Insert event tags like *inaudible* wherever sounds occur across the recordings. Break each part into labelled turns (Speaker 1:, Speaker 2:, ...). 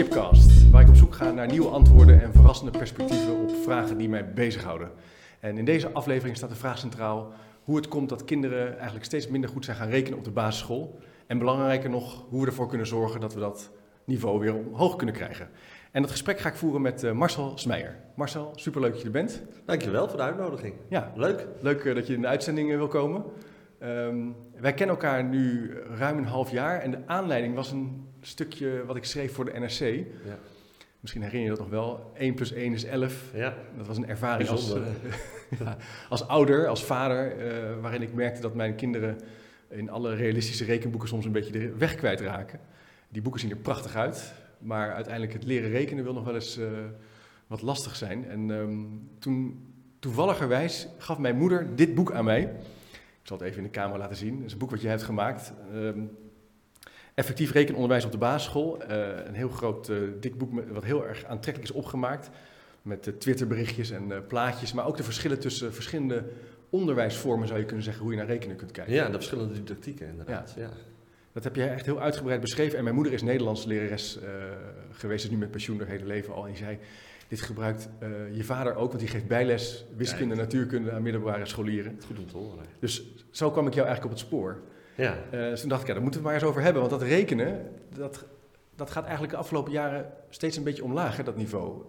Speaker 1: Chipcast, waar ik op zoek ga naar nieuwe antwoorden en verrassende perspectieven op vragen die mij bezighouden. En in deze aflevering staat de vraag centraal hoe het komt dat kinderen eigenlijk steeds minder goed zijn gaan rekenen op de basisschool. En belangrijker nog, hoe we ervoor kunnen zorgen dat we dat niveau weer omhoog kunnen krijgen. En dat gesprek ga ik voeren met uh, Marcel Smeijer. Marcel, superleuk dat je er bent.
Speaker 2: Dankjewel voor de uitnodiging.
Speaker 1: Ja, leuk. Leuk uh, dat je in de uitzending uh, wil komen. Um, wij kennen elkaar nu ruim een half jaar en de aanleiding was een stukje wat ik schreef voor de NRC. Ja. Misschien herinner je dat nog wel. 1 plus 1 is 11. Ja. Dat was een ervaring als, *laughs* ja, als ouder, als vader, waarin ik merkte dat mijn kinderen in alle realistische rekenboeken soms een beetje de weg kwijtraken. Die boeken zien er prachtig uit, maar uiteindelijk het leren rekenen wil nog wel eens uh, wat lastig zijn. En um, toen, toevalligerwijs gaf mijn moeder dit boek aan mij. Ik zal het even in de camera laten zien. Het is een boek wat jij hebt gemaakt. Um, effectief rekenonderwijs op de basisschool. Uh, een heel groot, uh, dik boek met, wat heel erg aantrekkelijk is opgemaakt. Met uh, Twitterberichtjes en plaatjes, maar ook de verschillen tussen verschillende onderwijsvormen, zou je kunnen zeggen, hoe je naar rekenen kunt kijken.
Speaker 2: Ja, de verschillende didactieken inderdaad. Ja. ja.
Speaker 1: Dat heb je echt heel uitgebreid beschreven. En mijn moeder is Nederlands lerares uh, geweest, is nu met pensioen haar hele leven al. En zei, dit gebruikt uh, je vader ook, want die geeft bijles wiskunde en natuurkunde aan middelbare scholieren.
Speaker 2: Goed om te horen.
Speaker 1: Dus zo kwam ik jou eigenlijk op het spoor. Ja. Uh, dus toen dacht ik, ja, daar moeten we maar eens over hebben. Want dat rekenen, dat, dat gaat eigenlijk de afgelopen jaren steeds een beetje omlaag, hè, dat niveau.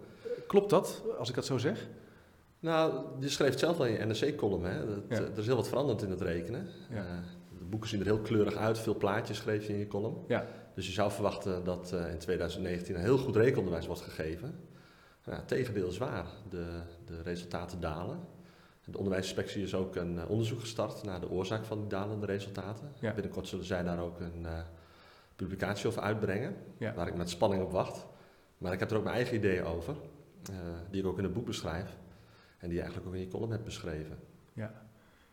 Speaker 1: Klopt dat, als ik dat zo zeg?
Speaker 2: Nou, je schreef het zelf al in je NRC-column. Hè? Dat, ja. Er is heel wat veranderd in het rekenen. Ja boeken zien er heel kleurig uit, veel plaatjes schreef je in je column. Ja. Dus je zou verwachten dat uh, in 2019 een heel goed rekenonderwijs wordt gegeven. Nou, het tegendeel is waar. De, de resultaten dalen. De onderwijsinspectie is ook een uh, onderzoek gestart naar de oorzaak van die dalende resultaten. Ja. Binnenkort zullen zij daar ook een uh, publicatie over uitbrengen, ja. waar ik met spanning op wacht. Maar ik heb er ook mijn eigen ideeën over, die ik ook in het boek beschrijf. En die je eigenlijk ook in je column hebt beschreven.
Speaker 1: Ja.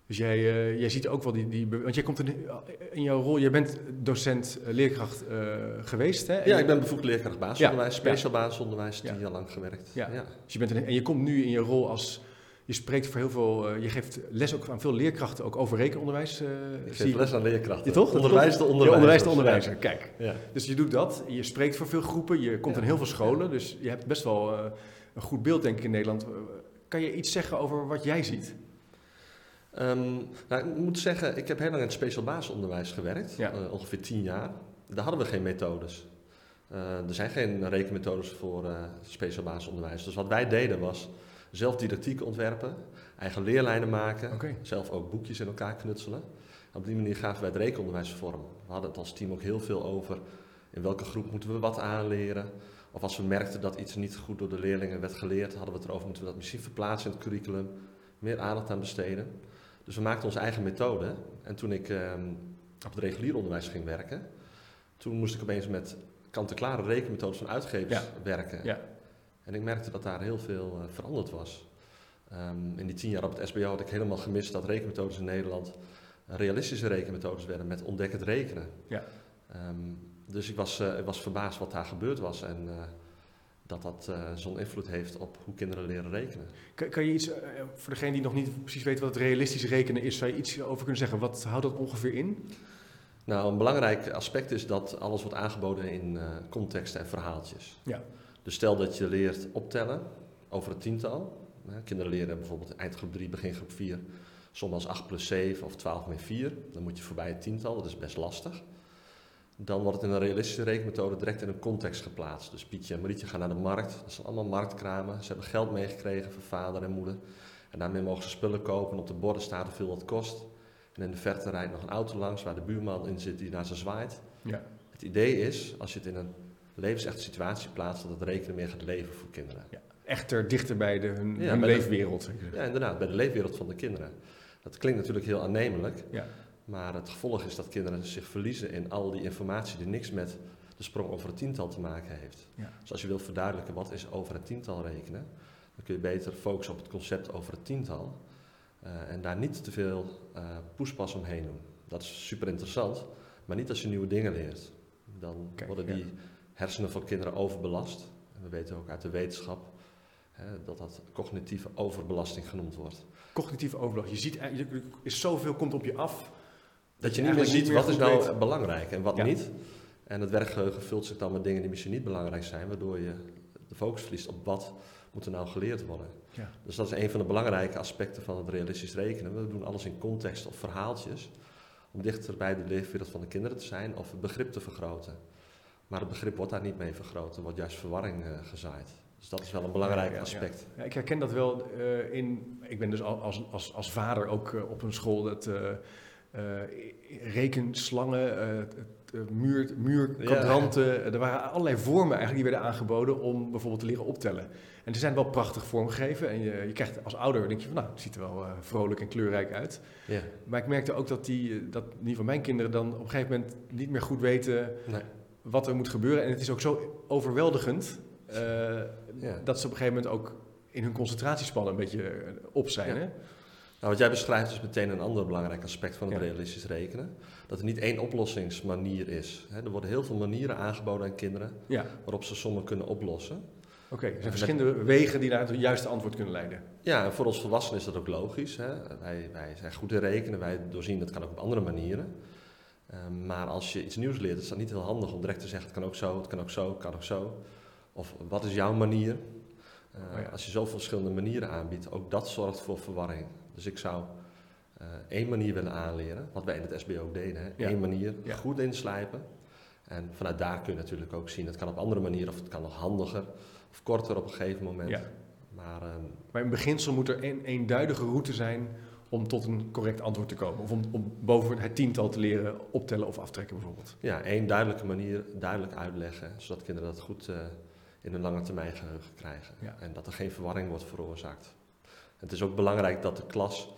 Speaker 1: Dus jij, uh, jij ziet ook wel die, die. Want jij komt in, in jouw rol, jij bent docent, leerkracht geweest. Hè?
Speaker 2: ja, ik ben bevoegd leerkracht basisonderwijs, ja, speciaal basisonderwijs, tien jaar lang gewerkt.
Speaker 1: Ja. Dus je bent en je komt nu in je rol als. Je spreekt voor heel veel. je geeft les ook aan veel leerkrachten, ook over rekenonderwijs.
Speaker 2: ik geef les aan leerkrachten.
Speaker 1: Je toch?
Speaker 2: Onderwijs de onderwijzer.
Speaker 1: onderwijs de onderwijzer, kijk. Dus je doet dat. Je spreekt voor veel groepen. Je komt in heel veel scholen. Dus je hebt best wel een goed beeld, denk ik, in Nederland. Kan je iets zeggen over wat jij ziet?
Speaker 2: Um, nou, ik moet zeggen, ik heb heel lang in het speciaal basisonderwijs gewerkt, ja. uh, ongeveer tien jaar. Daar hadden we geen methodes. Uh, er zijn geen rekenmethodes voor uh, speciaal basisonderwijs. Dus wat wij deden was zelf didactiek ontwerpen, eigen leerlijnen maken, okay. zelf ook boekjes in elkaar knutselen. op die manier gaven wij het rekenonderwijs vorm. We hadden het als team ook heel veel over in welke groep moeten we wat aanleren. Of als we merkten dat iets niet goed door de leerlingen werd geleerd, hadden we het erover, moeten we dat misschien verplaatsen in het curriculum, meer aandacht aan besteden. Dus we maakten onze eigen methode. En toen ik um, op het regulier onderwijs ging werken, toen moest ik opeens met kant-en-klare rekenmethodes van uitgevers ja. werken. Ja. En ik merkte dat daar heel veel uh, veranderd was. Um, in die tien jaar op het SBO had ik helemaal gemist dat rekenmethodes in Nederland realistische rekenmethodes werden met ontdekkend rekenen. Ja. Um, dus ik was, uh, ik was verbaasd wat daar gebeurd was. En uh, dat dat zo'n invloed heeft op hoe kinderen leren rekenen.
Speaker 1: Kan, kan je iets, voor degene die nog niet precies weet wat het realistisch rekenen is, zou je iets over kunnen zeggen? Wat houdt dat ongeveer in?
Speaker 2: Nou, een belangrijk aspect is dat alles wordt aangeboden in contexten en verhaaltjes. Ja. Dus stel dat je leert optellen over het tiental. kinderen leren bijvoorbeeld eindgroep 3, begingroep 4, som als 8 plus 7 of 12 min 4. Dan moet je voorbij het tiental, dat is best lastig dan wordt het in een realistische rekenmethode direct in een context geplaatst. Dus Pietje en Marietje gaan naar de markt. Dat zijn allemaal marktkramen. Ze hebben geld meegekregen van vader en moeder. En daarmee mogen ze spullen kopen. Op de borden staat hoeveel dat kost. En in de verte rijdt nog een auto langs waar de buurman in zit die naar ze zwaait. Ja. Het idee is, als je het in een levensechte situatie plaatst, dat het rekenen meer gaat leven voor kinderen. Ja.
Speaker 1: Echter dichter bij de, hun, ja, hun leefwereld.
Speaker 2: ja, inderdaad, bij de leefwereld van de kinderen. Dat klinkt natuurlijk heel aannemelijk. Ja. Maar het gevolg is dat kinderen zich verliezen in al die informatie die niks met de sprong over het tiental te maken heeft. Ja. Dus als je wilt verduidelijken wat is over het tiental rekenen, dan kun je beter focussen op het concept over het tiental. Uh, en daar niet te veel uh, poespas omheen doen. Dat is super interessant, maar niet als je nieuwe dingen leert. Dan Kijk, worden die. Hersenen van kinderen overbelast. En we weten ook uit de wetenschap hè, dat dat cognitieve overbelasting genoemd wordt.
Speaker 1: Cognitieve overbelasting. Je ziet, er is zoveel komt op je af
Speaker 2: dat je niet meer ziet wat is nou belangrijk en wat ja. niet. En het werkgeheugen vult zich dan met dingen die misschien niet belangrijk zijn, waardoor je de focus verliest op wat moet er nou geleerd worden. Ja. Dus dat is een van de belangrijke aspecten van het realistisch rekenen. We doen alles in context of verhaaltjes, om dichter bij de leefwereld van de kinderen te zijn of het begrip te vergroten. Maar het begrip wordt daar niet mee vergroot, er wordt juist verwarring uh, gezaaid. Dus dat is wel een belangrijk aspect.
Speaker 1: Ja, ik herken dat wel uh, in. Ik ben dus als, als, als vader ook uh, op een school dat rekenslangen, muur, muurkwadranten. Er waren allerlei vormen eigenlijk die werden aangeboden om bijvoorbeeld te leren optellen. En ze zijn wel prachtig vormgegeven. En je, je krijgt als ouder, denk je van nou, het ziet er wel vrolijk en kleurrijk uit. Ja. Maar ik merkte ook dat, die, dat in ieder geval mijn kinderen dan op een gegeven moment niet meer goed weten nee. Wat er moet gebeuren. En het is ook zo overweldigend uh, ja. dat ze op een gegeven moment ook in hun concentratiespannen een beetje eh, op zijn. Hè?
Speaker 2: Nou, wat jij beschrijft is meteen een ander belangrijk aspect van het realistisch rekenen. Dat er niet één oplossingsmanier is. Er worden heel veel manieren aangeboden aan kinderen waarop ze sommen kunnen oplossen.
Speaker 1: Oké, er zijn verschillende wegen die naar het juiste antwoord kunnen leiden.
Speaker 2: Ja, en voor ons volwassenen is dat ook logisch. Hè? Wij, wij zijn goed in rekenen, wij doorzien dat kan ook op andere manieren. Ehm, maar als je iets nieuws leert, is dat niet heel handig om direct te zeggen: het kan ook zo, het kan ook zo, het kan ook zo. Of wat is jouw manier? Uh, Als je zoveel verschillende manieren aanbiedt, ook dat zorgt voor verwarring. Dus ik zou uh, één manier willen aanleren, wat wij in het SBO ook deden. Hè? Eén manier, goed inslijpen. En vanuit daar kun je natuurlijk ook zien, het kan op andere manieren, of het kan nog handiger, of korter op een gegeven moment. Ja.
Speaker 1: Maar, um, maar in beginsel moet er een eenduidige route zijn om tot een correct antwoord te komen. Of om, om boven het tiental te leren optellen of aftrekken bijvoorbeeld.
Speaker 2: Ja, één duidelijke manier, duidelijk uitleggen, zodat kinderen dat goed... Uh, in een lange termijn geheugen krijgen. En dat er geen verwarring wordt veroorzaakt. Het is ook belangrijk dat de klas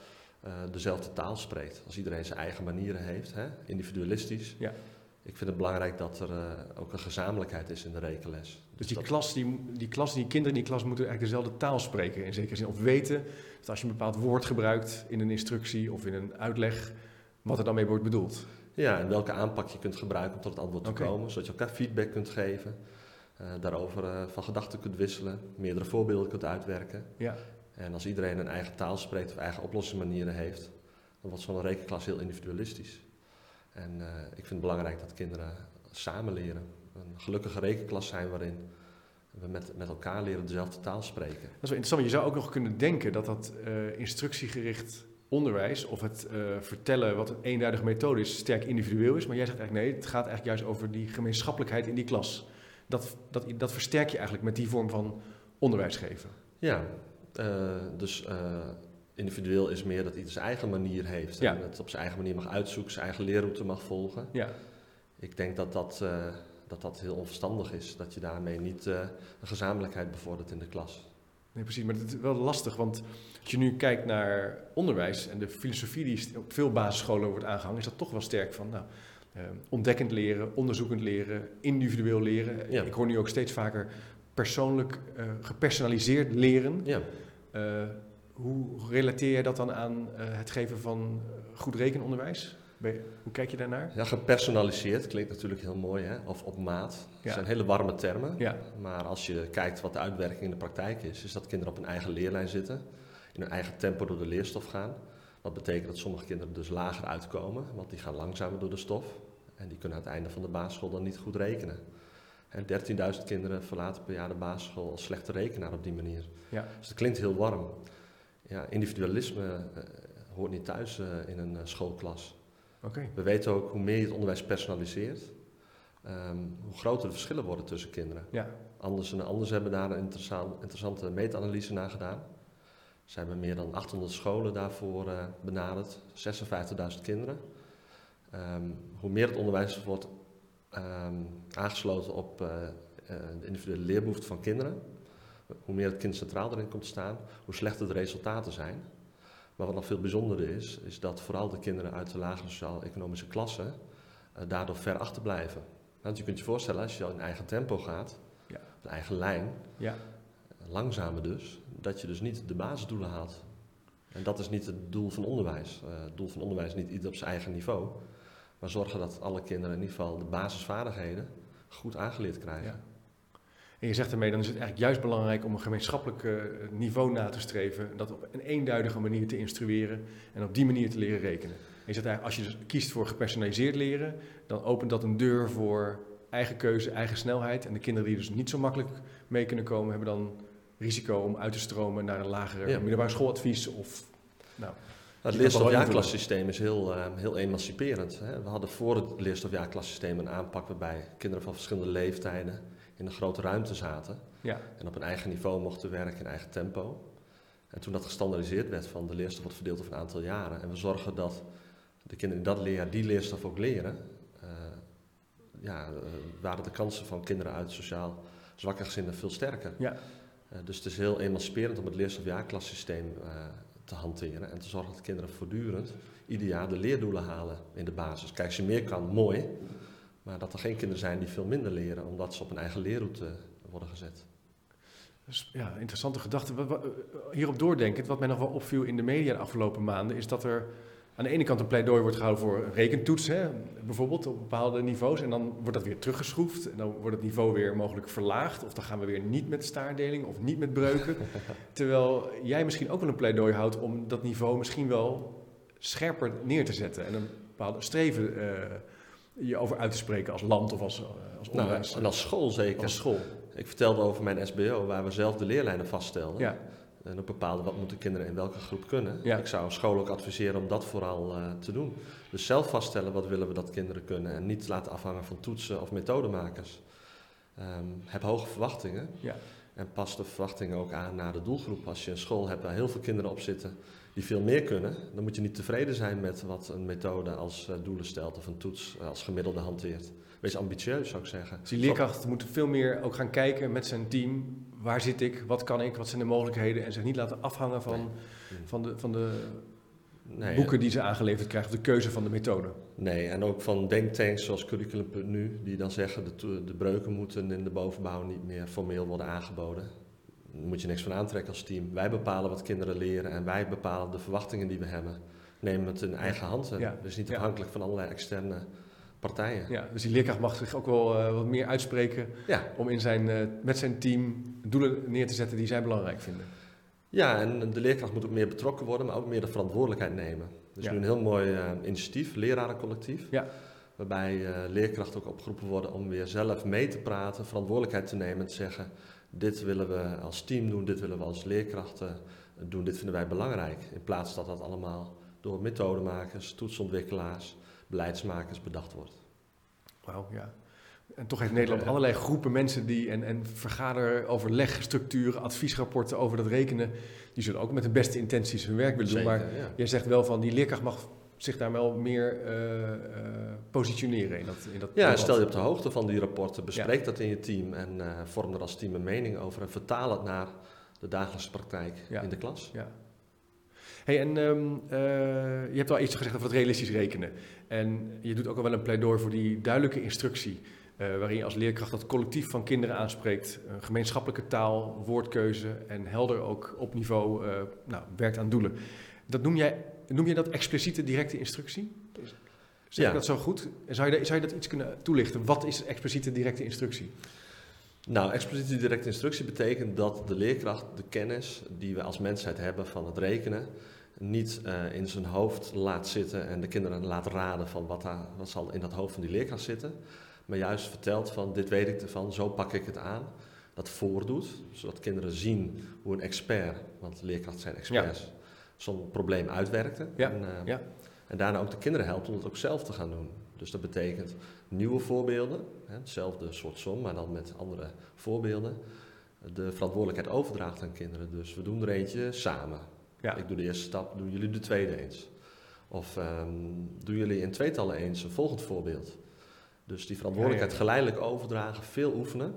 Speaker 2: uh, dezelfde taal spreekt. Als iedereen zijn eigen manieren heeft, hè, individualistisch. Ja. Ik vind het belangrijk dat er uh, ook een gezamenlijkheid is in de rekenles. Dus,
Speaker 1: die, klas, die, die klas, die kinderen in die klas moeten eigenlijk dezelfde taal spreken in zekere zin. Of weten dat als je een bepaald woord gebruikt in een instructie of in een uitleg, wat er dan mee wordt bedoeld.
Speaker 2: Ja, en welke aanpak je kunt gebruiken om tot het antwoord te komen. Zodat je elkaar feedback kunt geven. Uh, daarover uh, van gedachten kunt wisselen, meerdere voorbeelden kunt uitwerken. Ja. En als iedereen een eigen taal spreekt of eigen oplossingsmanieren heeft, dan wordt zo'n rekenklas heel individualistisch. En uh, ik vind het belangrijk dat kinderen samen leren. Een gelukkige rekenklas zijn waarin we met, met elkaar leren dezelfde taal spreken. Dat
Speaker 1: is wel interessant, je zou ook nog kunnen denken dat dat instructiegericht onderwijs of het vertellen wat een eenduidige methode is, sterk individueel is. Maar jij zegt eigenlijk nee, het gaat eigenlijk juist over die gemeenschappelijkheid in die klas dat, dat, dat versterk je eigenlijk met die vorm van onderwijs geven.
Speaker 2: Ja, uh, dus individueel is meer dat ieder zijn eigen manier heeft. Ja. En het op zijn eigen manier mag uitzoeken, zijn eigen leerroute mag volgen. Ja. Ik denk dat dat, dat dat heel onverstandig is. Dat je daarmee niet een gezamenlijkheid bevordert in de klas.
Speaker 1: Nee, precies. Maar het is wel lastig, want als je nu kijkt naar onderwijs en de filosofie die op veel basisscholen wordt aangehangen, is dat toch wel sterk van, nou, uh, ontdekkend leren, onderzoekend leren, individueel leren. Ik hoor nu ook steeds vaker persoonlijk uh, gepersonaliseerd leren. Ja. Uh, hoe relateer je dat dan aan het geven van goed rekenonderwijs? Hoe kijk je daarnaar?
Speaker 2: Ja, gepersonaliseerd klinkt natuurlijk heel mooi, hè? of op maat. Dat zijn hele warme termen. Ja. Maar als je kijkt wat de uitwerking in de praktijk is, is dat kinderen op een eigen leerlijn zitten, in hun eigen tempo door de leerstof gaan. Wat betekent dat sommige kinderen dus lager uitkomen, want die gaan langzamer door de stof. En die kunnen aan het einde van de basisschool dan niet goed rekenen. En 13.000 kinderen verlaten per jaar de basisschool als slechte rekenaar op die manier. Ja. Dus dat klinkt heel warm. Ja, individualisme uh, hoort niet thuis uh, in een uh, schoolklas. Okay. We weten ook hoe meer je het onderwijs personaliseert, um, hoe groter de verschillen worden tussen kinderen. Ja. Anders en anders hebben daar een interessante meta-analyse naar gedaan. Ze hebben meer dan 800 scholen daarvoor uh, benaderd, 56.000 kinderen. Um, hoe meer het onderwijs wordt um, aangesloten op uh, de individuele leerbehoeften van kinderen, hoe meer het kind centraal erin komt te staan, hoe slechter de resultaten zijn. Maar wat nog veel bijzonderder is, is dat vooral de kinderen uit de lagere sociaal-economische klasse uh, daardoor ver achterblijven. Want je kunt je voorstellen, als je al in eigen tempo gaat, ja. een eigen lijn, ja. langzamer dus, dat je dus niet de basisdoelen haalt. En dat is niet het doel van onderwijs. Uh, het doel van onderwijs is niet ieder op zijn eigen niveau. Maar zorgen dat alle kinderen in ieder geval de basisvaardigheden goed aangeleerd krijgen. Ja.
Speaker 1: En je zegt ermee, dan is het eigenlijk juist belangrijk om een gemeenschappelijk uh, niveau na te streven. Dat op een eenduidige manier te instrueren en op die manier te leren rekenen. En je zegt eigenlijk, als je dus kiest voor gepersonaliseerd leren, dan opent dat een deur voor eigen keuze, eigen snelheid. En de kinderen die dus niet zo makkelijk mee kunnen komen, hebben dan risico om uit te stromen naar een lagere ja. middelbaar schooladvies of...
Speaker 2: Nou, het leerstofjaarklassysteem is heel, uh, heel emanciperend. Hè. We hadden voor het leerstofjaarklassysteem een aanpak waarbij kinderen van verschillende leeftijden in een grote ruimte zaten. Ja. En op een eigen niveau mochten werken in eigen tempo. En toen dat gestandardiseerd werd van de leerstof wordt verdeeld over een aantal jaren. En we zorgen dat de kinderen dat leren, die leerstof ook leren. Uh, ja, uh, waren de kansen van kinderen uit sociaal zwakke gezinnen veel sterker. Ja. Uh, dus het is heel emanciperend om het leerstofjaarklassysteem te hanteren en te zorgen dat kinderen voortdurend ieder jaar de leerdoelen halen in de basis. Kijk, als je meer kan, mooi. Maar dat er geen kinderen zijn die veel minder leren omdat ze op een eigen leerroute worden gezet.
Speaker 1: Dus, ja, interessante gedachte. Hierop doordenkend, wat mij nog wel opviel in de media de afgelopen maanden, is dat er aan de ene kant een pleidooi wordt gehouden voor rekentoets, hè, bijvoorbeeld op bepaalde niveaus. En dan wordt dat weer teruggeschroefd. En dan wordt het niveau weer mogelijk verlaagd. Of dan gaan we weer niet met staardeling of niet met breuken. *laughs* Terwijl jij misschien ook wel een pleidooi houdt om dat niveau misschien wel scherper neer te zetten. En een bepaalde streven uh, je over uit te spreken als land of als, uh, als
Speaker 2: nou, onderwijs. en als school zeker.
Speaker 1: Als school.
Speaker 2: Ik vertelde over mijn SBO, waar we zelf de leerlijnen vaststelden. Ja. En op bepaalde wat moeten kinderen in welke groep kunnen. Ik zou school ook adviseren om dat vooral uh, te doen. Dus zelf vaststellen wat willen we dat kinderen kunnen. En niet laten afhangen van toetsen of methodemakers. Um, heb hoge verwachtingen. Ja. En pas de verwachtingen ook aan naar de doelgroep. Als je een school hebt waar heel veel kinderen op zitten die veel meer kunnen, dan moet je niet tevreden zijn met wat een methode als uh, doelen stelt of een toets als gemiddelde hanteert. Wees ambitieus, zou ik zeggen.
Speaker 1: Dus die leerkracht moet veel meer ook gaan kijken met zijn team. Waar zit ik? Wat kan ik? Wat zijn de mogelijkheden? En zich niet laten afhangen van, van de, van de nee, boeken die ze aangeleverd krijgen. Of de keuze van de methode.
Speaker 2: Nee, en ook van denktanks zoals Curriculum.nu. Die dan zeggen de, de breuken moeten in de bovenbouw niet meer formeel worden aangeboden. Daar moet je niks van aantrekken als team. Wij bepalen wat kinderen leren en wij bepalen de verwachtingen die we hebben. Neem het in eigen hand. Ja. Dus niet afhankelijk van allerlei externe partijen.
Speaker 1: Ja, dus die leerkracht mag zich ook wel uh, wat meer uitspreken ja. om in zijn, uh, met zijn team doelen neer te zetten die zij belangrijk vinden.
Speaker 2: Ja, en de leerkracht moet ook meer betrokken worden, maar ook meer de verantwoordelijkheid nemen. Dus ja. nu een heel mooi uh, initiatief, lerarencollectief. Ja. Waarbij leerkrachten ook opgeroepen worden om weer zelf mee te praten, verantwoordelijkheid te nemen en te zeggen: dit willen we als team doen, dit willen we als leerkrachten doen, dit vinden wij belangrijk. In plaats dat dat allemaal door methodemakers, toetsontwikkelaars, beleidsmakers bedacht wordt.
Speaker 1: Wauw, ja. En toch heeft Nederland allerlei groepen mensen die en, en vergaderoverlegstructuren, adviesrapporten over dat rekenen. Die zullen ook met de beste intenties hun werk willen doen. Maar jij zegt wel van die leerkracht mag zich daar wel meer uh, uh, positioneren in dat, in dat
Speaker 2: Ja, stel je op de hoogte van die rapporten, bespreek dat in je team en uh, vorm er als team een mening over en vertaal het naar de dagelijkse praktijk in de klas. Ja.
Speaker 1: Hey, en um, je hebt al iets gezegd over het realistisch rekenen. En je doet ook al wel een pleidooi voor die duidelijke instructie. Uh, waarin je als leerkracht dat collectief van kinderen aanspreekt. Een gemeenschappelijke taal, woordkeuze en helder ook op niveau nou, werkt aan doelen. Dat noem, jij, noem je dat expliciete directe instructie? Zeg ja. dat zo goed? Zou je, zou je dat iets kunnen toelichten? Wat is expliciete directe instructie?
Speaker 2: Nou, expliciete directe instructie betekent dat de leerkracht de kennis die we als mensheid hebben van het rekenen niet uh, in zijn hoofd laat zitten en de kinderen laat raden van wat, daar, wat zal in dat hoofd van die leerkracht zitten. Maar juist vertelt van dit weet ik ervan, zo pak ik het aan. Dat voordoet, zodat kinderen zien hoe een expert, want leerkrachten zijn experts, zo'n probleem uitwerkte. Ja. En, uh, ja. en daarna ook de kinderen helpt om het ook zelf te gaan doen. Dus dat betekent nieuwe voorbeelden, hè, hetzelfde soort som, maar dan met andere voorbeelden. De verantwoordelijkheid overdraagt aan kinderen. Dus we doen er eentje samen. Ja. Ik doe de eerste stap, doen jullie de tweede eens. Of um, doen jullie in tweetallen eens een volgend voorbeeld. Dus die verantwoordelijkheid geleidelijk overdragen, veel oefenen,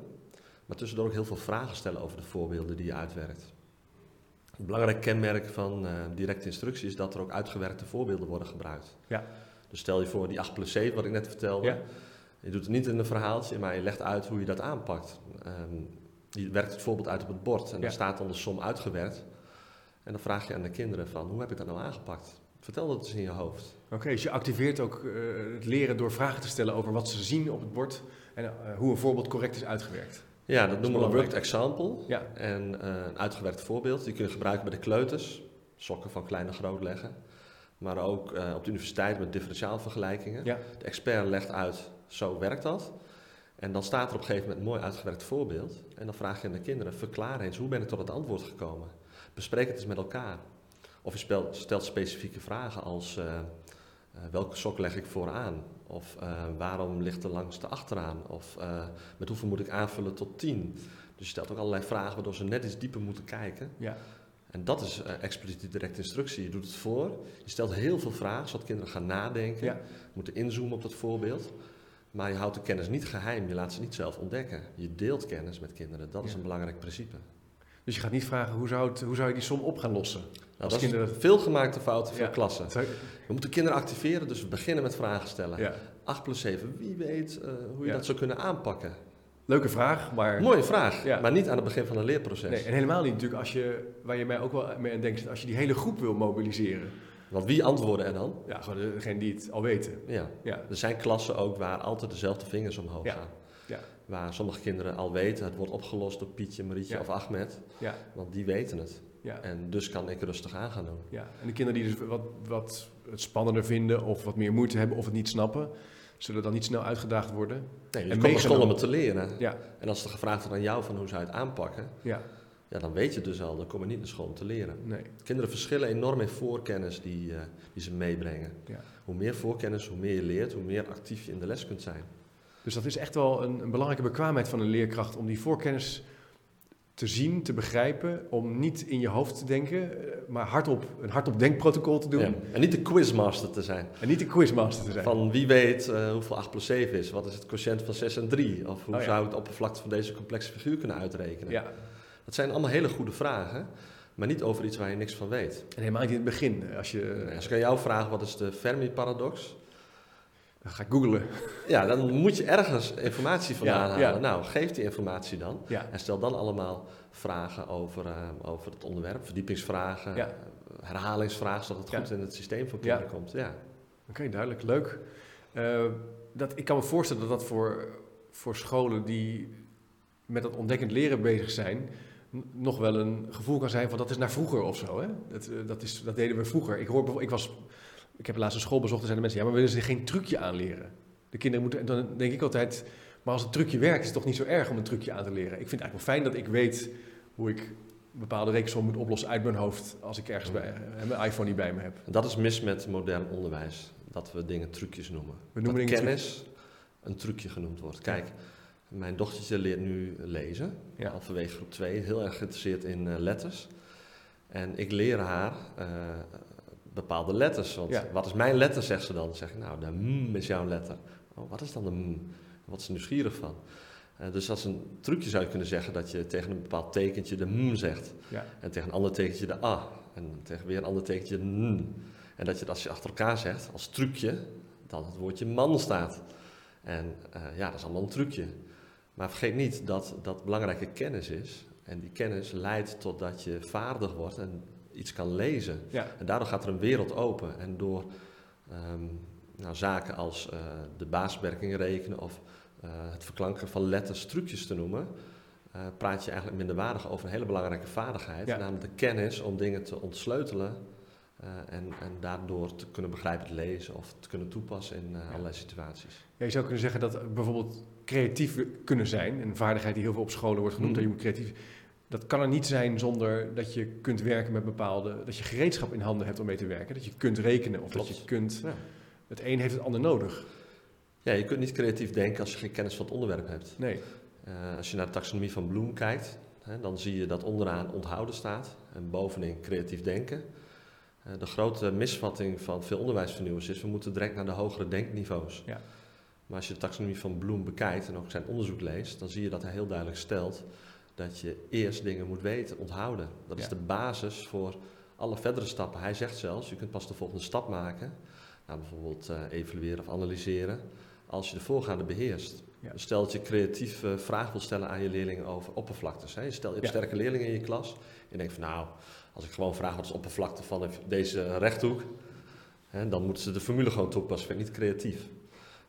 Speaker 2: maar tussendoor ook heel veel vragen stellen over de voorbeelden die je uitwerkt. Een belangrijk kenmerk van uh, directe instructie is dat er ook uitgewerkte voorbeelden worden gebruikt. Ja. Dus stel je voor die 8 plus 7 wat ik net vertelde. Ja. Je doet het niet in een verhaaltje, maar je legt uit hoe je dat aanpakt. Um, je werkt het voorbeeld uit op het bord en ja. er staat dan de som uitgewerkt. En dan vraag je aan de kinderen van, hoe heb ik dat nou aangepakt? Vertel dat eens in je hoofd.
Speaker 1: Oké, dus je activeert ook uh, het leren door vragen te stellen over wat ze zien op het bord en uh, hoe een voorbeeld correct is uitgewerkt.
Speaker 2: Ja, dat, noemen we een worked example. Ja. En uh, een uitgewerkt voorbeeld, die kun je gebruiken bij de kleuters, sokken van klein en groot leggen. Maar ook op de universiteit met differentiaalvergelijkingen. Ja. De expert legt uit, zo werkt dat. En dan staat er op een gegeven moment een mooi uitgewerkt voorbeeld. En dan vraag je aan de kinderen, verklaar eens, hoe ben ik tot het antwoord gekomen? Bespreek het eens met elkaar. Of je stelt specifieke vragen als, uh, welke sok leg ik vooraan? Of uh, waarom ligt er de achteraan? Of met hoeveel moet ik aanvullen tot tien? Dus je stelt ook allerlei vragen waardoor ze net iets dieper moeten kijken. Ja. En dat is expliciet directe instructie. Je doet het voor, je stelt heel veel vragen, zodat kinderen gaan nadenken. Ja. Moeten inzoomen op dat voorbeeld. Maar je houdt de kennis niet geheim, je laat ze niet zelf ontdekken. Je deelt kennis met kinderen, dat is een belangrijk principe.
Speaker 1: Dus je gaat niet vragen hoe zou, het, hoe zou je die som op gaan lossen?
Speaker 2: Nou, dat kinderen... is veel gemaakte fouten voor klassen. We moeten kinderen activeren, dus we beginnen met vragen stellen. Ja. 8 plus 7, wie weet uh, hoe je dat zou kunnen aanpakken?
Speaker 1: Leuke vraag, maar...
Speaker 2: Mooie vraag, maar niet aan het begin van een leerproces.
Speaker 1: Nee, en helemaal niet natuurlijk als je, waar je mij ook wel mee aan denkt, als je die hele groep wil mobiliseren.
Speaker 2: Want wie antwoorden er dan?
Speaker 1: Ja, gewoon degene die het al weten.
Speaker 2: Ja. ja. Er zijn klassen ook waar altijd dezelfde vingers omhoog gaan. Waar sommige kinderen al weten, het wordt opgelost door Pietje, Marietje of Ahmed. Ja. Want die weten het. Ja. En dus kan ik rustig aan gaan doen.
Speaker 1: Ja. En de kinderen die dus wat, wat het spannender vinden of wat meer moeite hebben of het niet snappen, zullen dan niet snel uitgedaagd worden.
Speaker 2: Nee, je en komt school om het te leren. Ja. En als er gevraagd wordt aan jou van hoe zou je het aanpakken, ja. Ja, dan weet je dus al, dan kom je niet naar school om te leren. Nee. Kinderen verschillen enorm in voorkennis die, uh, die ze meebrengen. Ja. Hoe meer voorkennis, hoe meer je leert, hoe meer actief je in de les kunt zijn.
Speaker 1: Dus dat is echt wel een, een belangrijke bekwaamheid van een leerkracht om die voorkennis te zien, te begrijpen, om niet in je hoofd te denken, eh, maar hardop, een hardop denkprotocol te doen. Ja.
Speaker 2: En niet de quizmaster te zijn.
Speaker 1: En niet de quizmaster te zijn.
Speaker 2: Van wie weet uh, hoeveel 8 plus 7 is, wat is het quotient van 6 en 3, of hoe oh, zou het oppervlakte van deze complexe figuur kunnen uitrekenen. Ja. Dat zijn allemaal hele goede vragen, maar niet over iets waar je niks van weet.
Speaker 1: En helemaal niet in het begin. Als, je,
Speaker 2: als ik aan jou vraag wat is de Fermi-paradox,
Speaker 1: dan ga ik googlen.
Speaker 2: Ja, dan moet je ergens informatie vandaan halen. Nou, geef die informatie dan. En stel dan allemaal vragen over, uh, over het onderwerp. Verdiepingsvragen, herhalingsvragen, zodat het goed in het systeem van kinderen komt. Ja.
Speaker 1: Oké, duidelijk. Leuk. Uh, dat, ik kan me voorstellen dat dat voor, voor scholen die met dat ontdekkend leren bezig zijn, nog wel een gevoel kan zijn van dat is naar vroeger of zo. Hè? Dat, eh, dat, is, dat deden we vroeger. Ik, hoor, ik, was, ik heb laatst een school bezocht en zijn de mensen, ja, maar willen ze geen trucje aanleren. De kinderen moeten, dan denk ik altijd, maar als het trucje werkt, is het toch niet zo erg om een trucje aan te leren. Ik vind het eigenlijk wel fijn dat ik weet hoe ik een bepaalde rekensom moet oplossen uit mijn hoofd als ik ergens bij, eh, mijn iPhone niet bij me heb.
Speaker 2: Dat is mis met modern onderwijs, dat we dingen trucjes noemen. We noemen dat kennis een trucje genoemd wordt. Kijk, mijn dochtertje leert nu lezen, ja. halverwege groep 2, heel erg geïnteresseerd in uh, letters. En ik leer haar uh, bepaalde letters. Want wat is mijn letter, zegt ze dan. zeg ik, nou, de M is jouw letter. Oh, wat is dan de M? Wat is ze nieuwsgierig van? Uh, dus dat is een trucje zou je kunnen zeggen dat je tegen een bepaald tekentje de M zegt. Ja. En tegen een ander tekentje de A. En tegen weer een ander tekentje de N. En dat je dat als je achter elkaar zegt, als trucje, dat het woordje man staat. En ja, dat is allemaal een trucje. Maar vergeet niet dat dat belangrijke kennis is. En die kennis leidt tot dat je vaardig wordt en iets kan lezen. En daardoor gaat er een wereld open. En door ehm, nou, zaken als uh, de baaswerking rekenen of uh, het verklanken van letters trucjes te noemen, uh, praat je eigenlijk minderwaardig over een hele belangrijke vaardigheid. Namelijk de kennis om dingen te ontsleutelen en, en, daardoor te kunnen begrijpen het lezen of te kunnen toepassen in allerlei situaties.
Speaker 1: Ja, je zou kunnen zeggen dat bijvoorbeeld creatief kunnen zijn, een vaardigheid die heel veel op scholen wordt genoemd, mhm. dat je moet creatief. Dat kan er niet zijn zonder dat je kunt werken met bepaalde, dat je gereedschap in handen hebt om mee te werken, dat je kunt rekenen of dat je kunt. Ja. Het een heeft het ander nodig.
Speaker 2: Ja, je kunt niet creatief denken als je geen kennis van het onderwerp hebt.
Speaker 1: Nee.
Speaker 2: Uh, als je naar de taxonomie van Bloem kijkt, hè, dan zie je dat onderaan onthouden staat en bovenin creatief denken. Uh, de grote misvatting van veel onderwijsvernieuwers is, we moeten direct naar de hogere denkniveaus. Ja. Maar als je de taxonomie van Bloem bekijkt en ook zijn onderzoek leest, dan zie je dat hij heel duidelijk stelt dat je eerst dingen moet weten, onthouden. Dat is de basis voor alle verdere stappen. Hij zegt zelfs, je kunt pas de volgende stap maken, nou, bijvoorbeeld uh, evalueren of analyseren, als je de voorgaande beheerst. Dus stel dat je creatief uh, vragen wil stellen aan je leerlingen over oppervlaktes. Hè. Je, stel, je hebt sterke leerlingen in je klas en je denkt van nou, als ik gewoon vraag wat is oppervlakte van deze rechthoek, hè, dan moeten ze de formule gewoon toepassen. Vind ik niet creatief.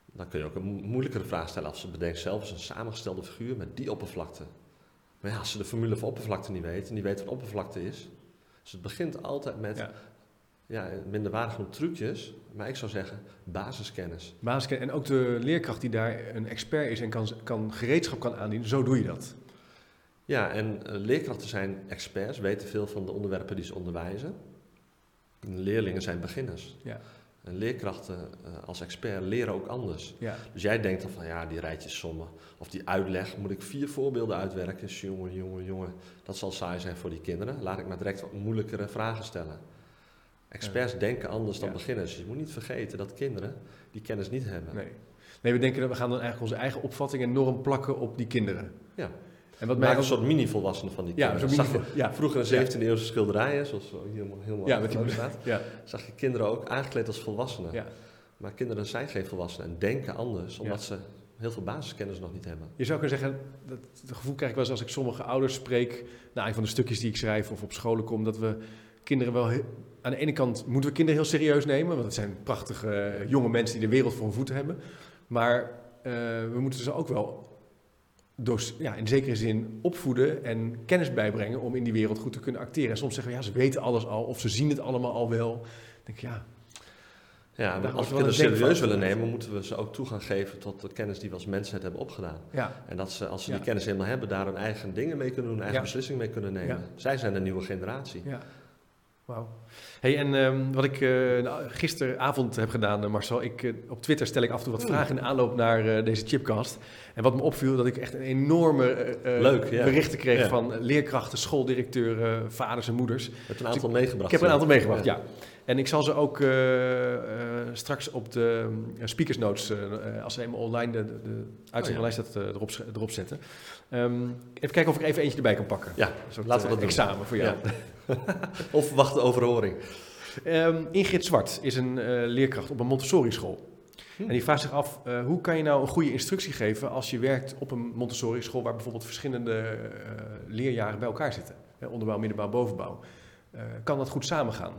Speaker 2: Dan kun je ook een moeilijkere vraag stellen als ze bedenkt zelf is een samengestelde figuur met die oppervlakte. Maar ja, als ze de formule van oppervlakte niet weten en die weten wat oppervlakte is. Dus het begint altijd met ja, genoeg trucjes, maar ik zou zeggen basiskennis.
Speaker 1: Basiskennis en ook de leerkracht die daar een expert is en kan, kan gereedschap kan aandienen, zo doe je dat.
Speaker 2: Ja, en uh, leerkrachten zijn experts, weten veel van de onderwerpen die ze onderwijzen. En leerlingen zijn beginners. Ja. En leerkrachten uh, als expert leren ook anders. Ja. Dus jij denkt dan van ja, die rijtjes sommen of die uitleg, moet ik vier voorbeelden uitwerken? jongen, jongen, jongen, dat zal saai zijn voor die kinderen. Laat ik maar direct wat moeilijkere vragen stellen. Experts denken anders dan beginners. Je moet niet vergeten dat kinderen die kennis niet hebben.
Speaker 1: Nee. nee, we denken dat we gaan dan eigenlijk onze eigen opvatting en norm plakken op die kinderen.
Speaker 2: Ja. En wat mij een soort mini-volwassenen van die kinderen. Ja, mini ja. Vroeger in de 17e eeuwse schilderijen, zoals helemaal, helemaal ja, met die staat, ja. zag je kinderen ook aangekleed als volwassenen. Ja. Maar kinderen zijn geen volwassenen en denken anders, omdat ze heel veel basiskennis nog niet hebben.
Speaker 1: Je zou kunnen zeggen, dat, het gevoel krijg ik wel eens als ik sommige ouders spreek, naar een van de stukjes die ik schrijf of op scholen kom, dat we kinderen wel aan de ene kant moeten we kinderen heel serieus nemen, want het zijn prachtige eh, jonge mensen die de wereld voor hun voeten hebben. Maar uh, we moeten ze ook wel dus, ja, in zekere zin opvoeden en kennis bijbrengen om in die wereld goed te kunnen acteren. En soms zeggen we, ja, ze weten alles al of ze zien het allemaal al wel. Dan denk ik, ja...
Speaker 2: Ja, als we het serieus willen nemen, moeten we ze ook toegang geven tot de kennis die we als mensheid hebben opgedaan. Ja. En dat ze, als ze die kennis helemaal hebben, daar hun eigen dingen mee kunnen doen, eigen beslissingen mee kunnen nemen. Zij zijn de nieuwe generatie.
Speaker 1: Wauw. Hey, en um, wat ik uh, gisteravond heb gedaan, uh, Marcel, ik, uh, op Twitter stel ik af en toe wat vragen in aanloop naar deze chipcast. En wat me opviel, dat ik echt een enorme Leuk, ja. berichten kreeg ja. van leerkrachten, schooldirecteuren, vaders en moeders. Je
Speaker 2: hebt een aantal dus meegebracht.
Speaker 1: Ik heb een aantal meegebracht, ja. En ik zal ze ook straks op de speakers notes, als ze eenmaal online de, de, de oh, ja. erop, erop zetten. Um, even kijken of ik even eentje erbij kan pakken.
Speaker 2: Ja, laten we dat doen.
Speaker 1: examen voor jou. *laughs* *laughs*
Speaker 2: of wacht de overhoring.
Speaker 1: Um, Ingrid Zwart is een uh, leerkracht op een Montessori-school. Hm. En die vraagt zich af, uh, hoe kan je nou een goede instructie geven als je werkt op een Montessori-school waar bijvoorbeeld verschillende uh, leerjaren bij elkaar zitten? onderbouw, middenbouw, bovenbouw. kan dat goed samengaan?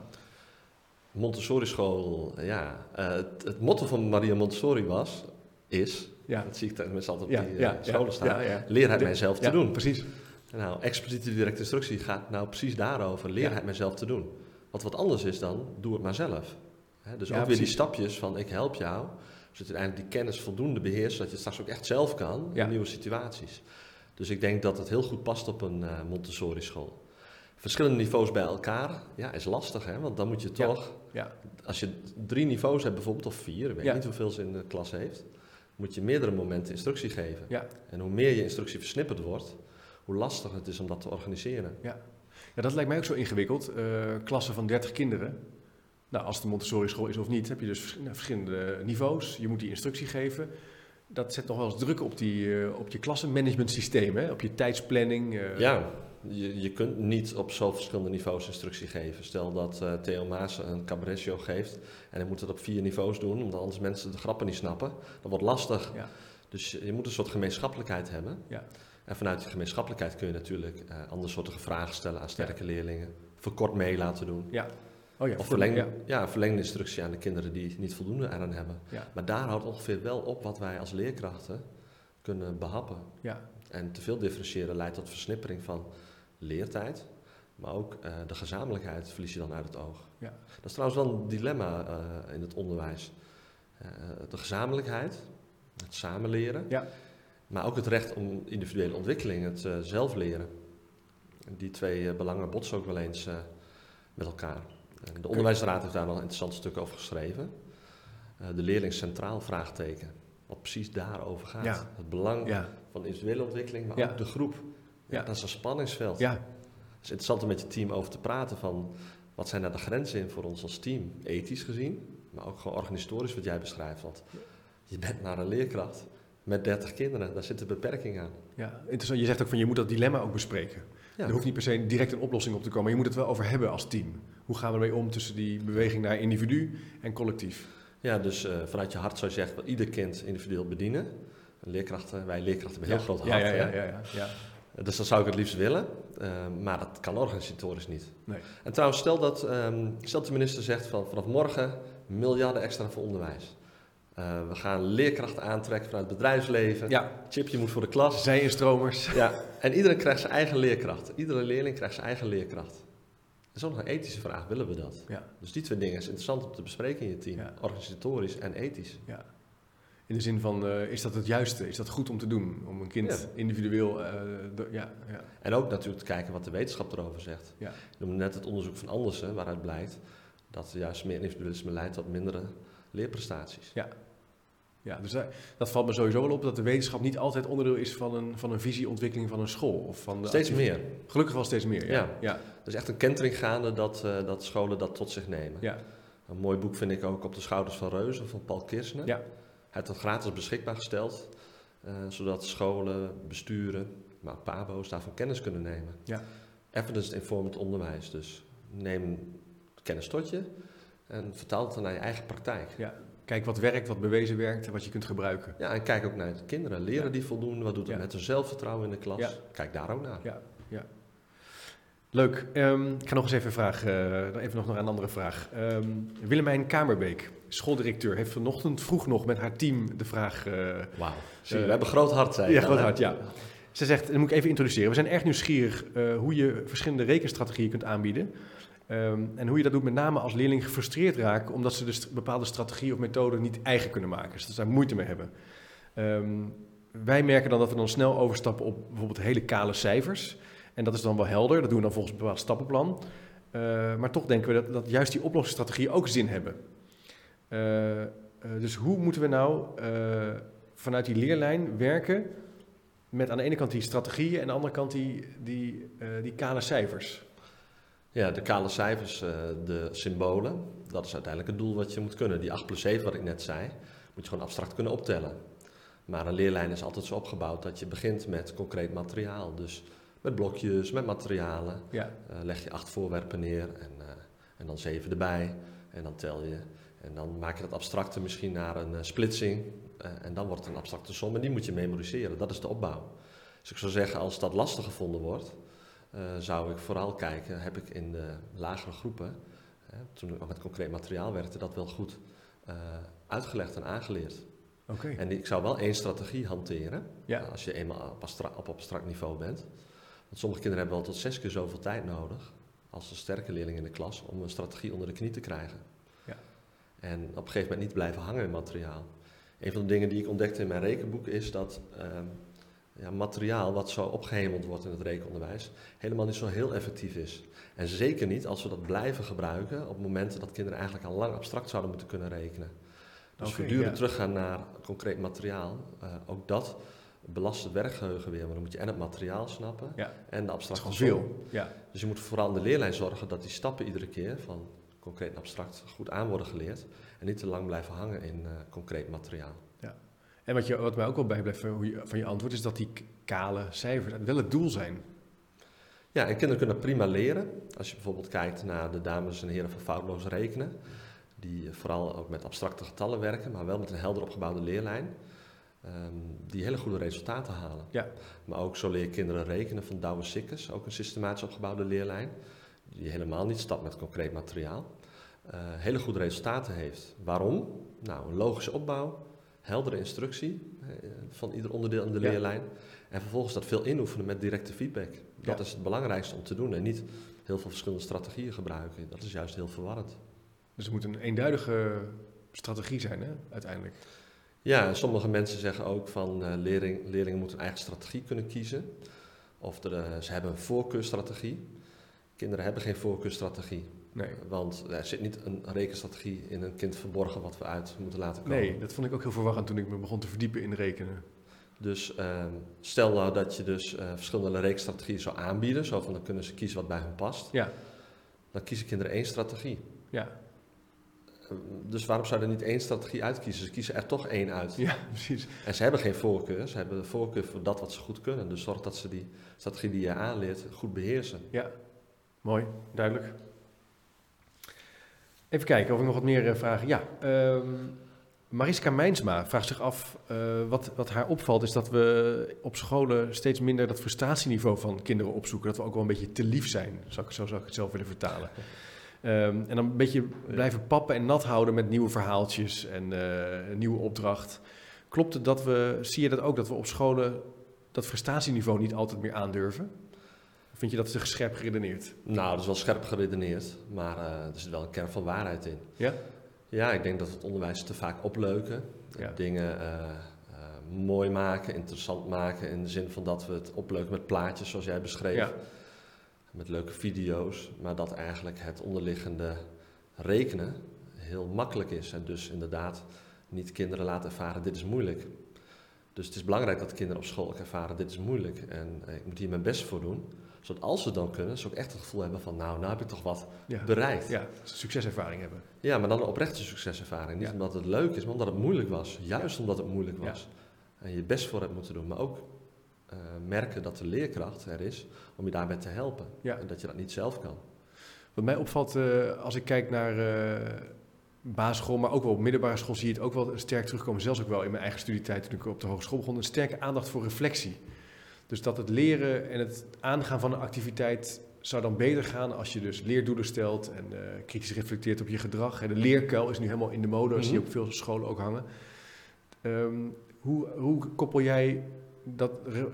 Speaker 2: Montessori-school, ja. Het, het, motto van Maria Montessori was, is, ja. dat zie ik met altijd op die ja, scholen staan, leer het mijzelf te doen.
Speaker 1: Precies.
Speaker 2: Nou, expliciete directe instructie gaat nou precies daarover. Leer het mezelf te doen. Wat wat anders is dan, doe het maar zelf. dus ook weer die stapjes van ik help jou. Zodat je uiteindelijk die kennis voldoende beheerst, zodat je het straks ook echt zelf kan in nieuwe situaties. Dus ik denk dat het heel goed past op een uh, Montessori school. Verschillende niveaus bij elkaar, ja, is lastig, hè? want dan moet je toch, ja. als je drie niveaus hebt bijvoorbeeld, of vier, ik weet niet hoeveel ze in de klas heeft, moet je meerdere momenten instructie geven. Ja. En hoe meer je instructie versnipperd wordt, hoe lastig het is om dat te organiseren.
Speaker 1: Ja, ja dat lijkt mij ook zo ingewikkeld. Uh, klassen van 30 kinderen. Nou, als het een Montessori school is of niet, heb je dus nou, verschillende niveaus. Je moet die instructie geven. Dat zet nog wel eens druk op, die, uh, op je klassenmanagementsysteem, hè? op je tijdsplanning.
Speaker 2: Uh. Ja, je, je kunt niet op zoveel verschillende niveaus instructie geven. Stel dat uh, Theo Maas een cabaret geeft en hij moet het op vier niveaus doen, omdat anders mensen de grappen niet snappen. Dat wordt lastig. Ja. Dus je moet een soort gemeenschappelijkheid hebben. Ja. En vanuit die gemeenschappelijkheid kun je natuurlijk uh, andere soorten vragen stellen aan sterke leerlingen. Verkort mee laten doen. Ja. Oh ja, of verleng, ja. ja, verlengde instructie aan de kinderen die niet voldoende eraan hebben. Ja. Maar daar houdt ongeveer wel op wat wij als leerkrachten kunnen behappen. Ja. En te veel differentiëren leidt tot versnippering van leertijd, maar ook uh, de gezamenlijkheid verlies je dan uit het oog. Ja. Dat is trouwens wel een dilemma uh, in het onderwijs. Uh, de gezamenlijkheid, het samenleren. Ja. Maar ook het recht om individuele ontwikkeling, het uh, zelfleren. Die twee uh, belangen botsen ook wel eens uh, met elkaar. de onderwijsraad heeft daar nog een interessant stuk over geschreven. de leerling centraal vraagteken. Wat precies daarover gaat. Ja. Het belang ja. van individuele ontwikkeling, maar ook de groep. Ja. Dat is een spanningsveld. Ja. Het is interessant om met je team over te praten van... wat zijn daar de grenzen in voor ons als team? Ethisch gezien, maar ook gewoon organisatorisch wat jij beschrijft. Want je bent naar een leerkracht met 30 kinderen. Daar zit een beperking aan.
Speaker 1: Ja, interessant. Je zegt ook van je moet dat dilemma ook bespreken. Er hoeft niet per se direct een oplossing op te komen, maar je moet het wel over hebben als team. Hoe gaan we ermee om tussen die beweging naar individu en collectief?
Speaker 2: Ja, dus uh, vanuit je hart zou je zeggen, ieder kind individueel bedienen. Leerkrachten, wij leerkrachten hebben heel groot hart. Ja, ja, ja, ja, ja, Dus dat zou ik het liefst willen, uh, maar dat kan organisatorisch niet. Nee. En trouwens, stel dat, um, stel dat de minister zegt van vanaf morgen miljarden extra voor onderwijs. Uh, we gaan leerkrachten aantrekken vanuit het bedrijfsleven. Ja. Chipje moet voor de klas.
Speaker 1: Zij-instromers.
Speaker 2: Ja, en iedereen krijgt zijn eigen leerkracht. Iedere leerling krijgt zijn eigen leerkracht. is ook nog een ethische vraag, willen we dat?
Speaker 1: Ja.
Speaker 2: Dus die twee dingen is interessant om te bespreken in je team. Organisatorisch en ethisch.
Speaker 1: Ja. In de zin van, uh, is dat het juiste? Is dat goed om te doen? Om een kind individueel... Uh, ja, ja.
Speaker 2: En ook natuurlijk te kijken wat de wetenschap erover zegt. Ja. Ik noemde net het onderzoek van Andersen, waaruit blijkt dat juist meer individualisme leidt tot mindere leerprestaties.
Speaker 1: Ja, ja dus dat, dat, valt me sowieso wel op, dat de wetenschap niet altijd onderdeel is van een, van een visieontwikkeling van een school. Of van de
Speaker 2: steeds meer.
Speaker 1: Gelukkig wel steeds meer, ja. ja.
Speaker 2: Er is echt een kentering gaande dat, uh, dat scholen dat tot zich nemen. Ja. Een mooi boek vind ik ook Op de schouders van reuzen van Paul Kirsner. Ja. Hij heeft dat gratis beschikbaar gesteld, uh, zodat scholen, besturen, maar pabo's daarvan kennis kunnen nemen. Ja. Evidence-informed onderwijs. Dus neem kennis tot je en vertaal het dan naar je eigen praktijk.
Speaker 1: Ja. Kijk wat werkt, wat bewezen werkt en wat je kunt gebruiken.
Speaker 2: Ja, en kijk ook naar de kinderen. Leren die voldoende? Wat doet het met hun zelfvertrouwen in de klas? Kijk daar ook naar.
Speaker 1: Ja, ja. Leuk. Um, ik ga nog eens even, vragen, uh, even nog naar een andere vraag. Um, Willemijn Kamerbeek, schooldirecteur, heeft vanochtend vroeg nog met haar team de vraag... Uh,
Speaker 2: Wauw, uh, we hebben groot hart, zei
Speaker 1: Ja, groot hart, ja. Ze zegt, dat moet ik even introduceren. We zijn erg nieuwsgierig hoe je verschillende rekenstrategieën kunt aanbieden... Um, en hoe je dat doet, met name als leerling gefrustreerd raken, omdat ze dus bepaalde strategie of methode niet eigen kunnen maken. Dus dat ze daar moeite mee hebben. Um, wij merken dan dat we dan snel overstappen op bijvoorbeeld hele kale cijfers. En dat is dan wel helder, dat doen we dan volgens een bepaald stappenplan. Uh, maar toch denken we dat, dat juist die oplossingsstrategieën ook zin hebben. Uh, dus hoe moeten we nou vanuit die leerlijn werken met aan de ene kant die strategieën en aan de andere kant die, die, die kale cijfers?
Speaker 2: Ja, de kale cijfers, uh, de symbolen, dat is uiteindelijk het doel wat je moet kunnen. Die 8 plus 7 wat ik net zei, moet je gewoon abstract kunnen optellen. Maar een leerlijn is altijd zo opgebouwd dat je begint met concreet materiaal. Dus met blokjes, met materialen. Ja. Uh, leg je acht voorwerpen neer en, uh, en dan zeven erbij. En dan tel je. En dan maak je dat abstracte misschien naar een splitsing. en dan wordt het een abstracte som en die moet je memoriseren. Dat is de opbouw. Dus ik zou zeggen, als dat lastig gevonden wordt, zou ik vooral kijken, heb ik in de lagere groepen, hè, toen ik met concreet materiaal werkte, dat wel goed uh, uitgelegd en aangeleerd. Okay. En ik zou wel één strategie hanteren, ja. als je eenmaal op, abstract, op abstract niveau bent. Want sommige kinderen hebben wel tot zes keer zoveel tijd nodig als een sterke leerling in de klas om een strategie onder de knie te krijgen. Ja. En op een gegeven moment niet blijven hangen in materiaal. Een van de dingen die ik ontdekte in mijn rekenboek is dat uh, ja, materiaal wat zo opgehemeld wordt in het rekenonderwijs helemaal niet zo heel effectief is. En zeker niet als we dat blijven gebruiken op momenten dat kinderen eigenlijk al lang abstract zouden moeten kunnen rekenen. Dus okay, voortdurend teruggaan naar concreet materiaal, uh, ook dat belast het werkgeheugen weer. Want dan moet je en het materiaal snappen ja. en de abstracte
Speaker 1: veel. Ja.
Speaker 2: Dus je moet vooral in de leerlijn zorgen dat die stappen iedere keer van concreet en abstract goed aan worden geleerd. En niet te lang blijven hangen in uh, concreet materiaal.
Speaker 1: En wat, je, wat mij ook wel bijblijft van je antwoord is dat die kale cijfers wel het doel zijn.
Speaker 2: Ja, en kinderen kunnen prima leren. Als je bijvoorbeeld kijkt naar de dames en heren van foutloos rekenen, die vooral ook met abstracte getallen werken, maar wel met een helder opgebouwde leerlijn, um, die hele goede resultaten halen. Ja. Maar ook zo leer kinderen rekenen van Douwe Sikkers, ook een systematisch opgebouwde leerlijn, die helemaal niet stapt met concreet materiaal. Uh, hele goede resultaten heeft. Waarom? Nou, een logische opbouw, heldere instructie eh, van ieder onderdeel in de leerlijn. En vervolgens dat veel inoefenen met directe feedback. Dat is het belangrijkste om te doen en niet heel veel verschillende strategieën gebruiken. Dat is juist heel verwarrend.
Speaker 1: Dus het moet een eenduidige strategie zijn, hè, uiteindelijk.
Speaker 2: Ja, sommige mensen zeggen ook van uh, leerling, leerlingen moeten een eigen strategie kunnen kiezen. Of uh, ze hebben een voorkeurstrategie. Kinderen hebben geen voorkeurstrategie. Nee. Want er zit niet een rekenstrategie in een kind verborgen wat we uit moeten laten komen.
Speaker 1: Nee, dat vond ik ook heel verwarrend toen ik me begon te verdiepen in rekenen.
Speaker 2: Dus uh, stel nou dat je dus uh, verschillende rekenstrategieën zou aanbieden, zo van dan kunnen ze kiezen wat bij hen past. Ja. Dan kiezen kinderen één strategie. Ja. Uh, dus waarom zou er niet één strategie uitkiezen? Ze kiezen er toch één uit.
Speaker 1: Ja, *laughs* precies.
Speaker 2: En ze hebben geen voorkeur, ze hebben de voorkeur voor dat wat ze goed kunnen. Dus zorg dat ze die strategie die je aanleert goed beheersen.
Speaker 1: Ja, mooi, duidelijk. Even kijken of ik nog wat meer uh, vragen. Ja, um, Mariska Mijnsma vraagt zich af, uh, wat, wat haar opvalt is dat we op scholen steeds minder dat frustratieniveau van kinderen opzoeken. Dat we ook wel een beetje te lief zijn, zou ik, zo zou ik het zelf willen vertalen. Um, *laughs* en dan een beetje blijven pappen en nat houden met nieuwe verhaaltjes en uh, een nieuwe opdracht. Klopt het dat we, zie je dat ook, dat we op scholen dat frustratieniveau niet altijd meer aandurven? Vind je dat te scherp geredeneerd?
Speaker 2: Nou, dat is wel scherp geredeneerd, maar er zit wel een kern van waarheid in.
Speaker 1: Ja?
Speaker 2: Ja, ik denk dat het onderwijs te vaak opleuken. Dingen mooi maken, interessant maken. In de zin van dat we het opleuken met plaatjes, zoals jij beschreef. Ja. Met leuke video's. Maar dat eigenlijk het onderliggende rekenen heel makkelijk is. En dus inderdaad niet kinderen laten ervaren, dit is moeilijk. Dus het is belangrijk dat kinderen op school ook ervaren, dit is moeilijk. En eh, ik moet hier mijn best voor doen. Zodat als ze dan kunnen, ze ook echt het gevoel hebben van, nou, nou heb ik toch wat bereikt.
Speaker 1: Ja, succeservaring hebben.
Speaker 2: Ja, maar dan een oprechte succeservaring. Niet omdat het leuk is, maar omdat het moeilijk was. Juist omdat het moeilijk was en je best voor hebt moeten doen. Maar ook uh, merken dat de leerkracht er is om je daarbij te helpen. En dat je dat niet zelf kan.
Speaker 1: Wat mij opvalt uh, als ik kijk naar uh, basisschool, maar ook wel op middelbare school, zie je het ook wel sterk terugkomen. Zelfs ook wel in mijn eigen studietijd toen ik op de hogeschool begon. Een sterke aandacht voor reflectie. Dus dat het leren en het aangaan van een activiteit zou dan beter gaan als je dus leerdoelen stelt en kritisch reflecteert op je gedrag. En de leerkuil is nu helemaal in de mode, mm -hmm. zie je op veel scholen ook hangen. Um, hoe, hoe koppel jij dat,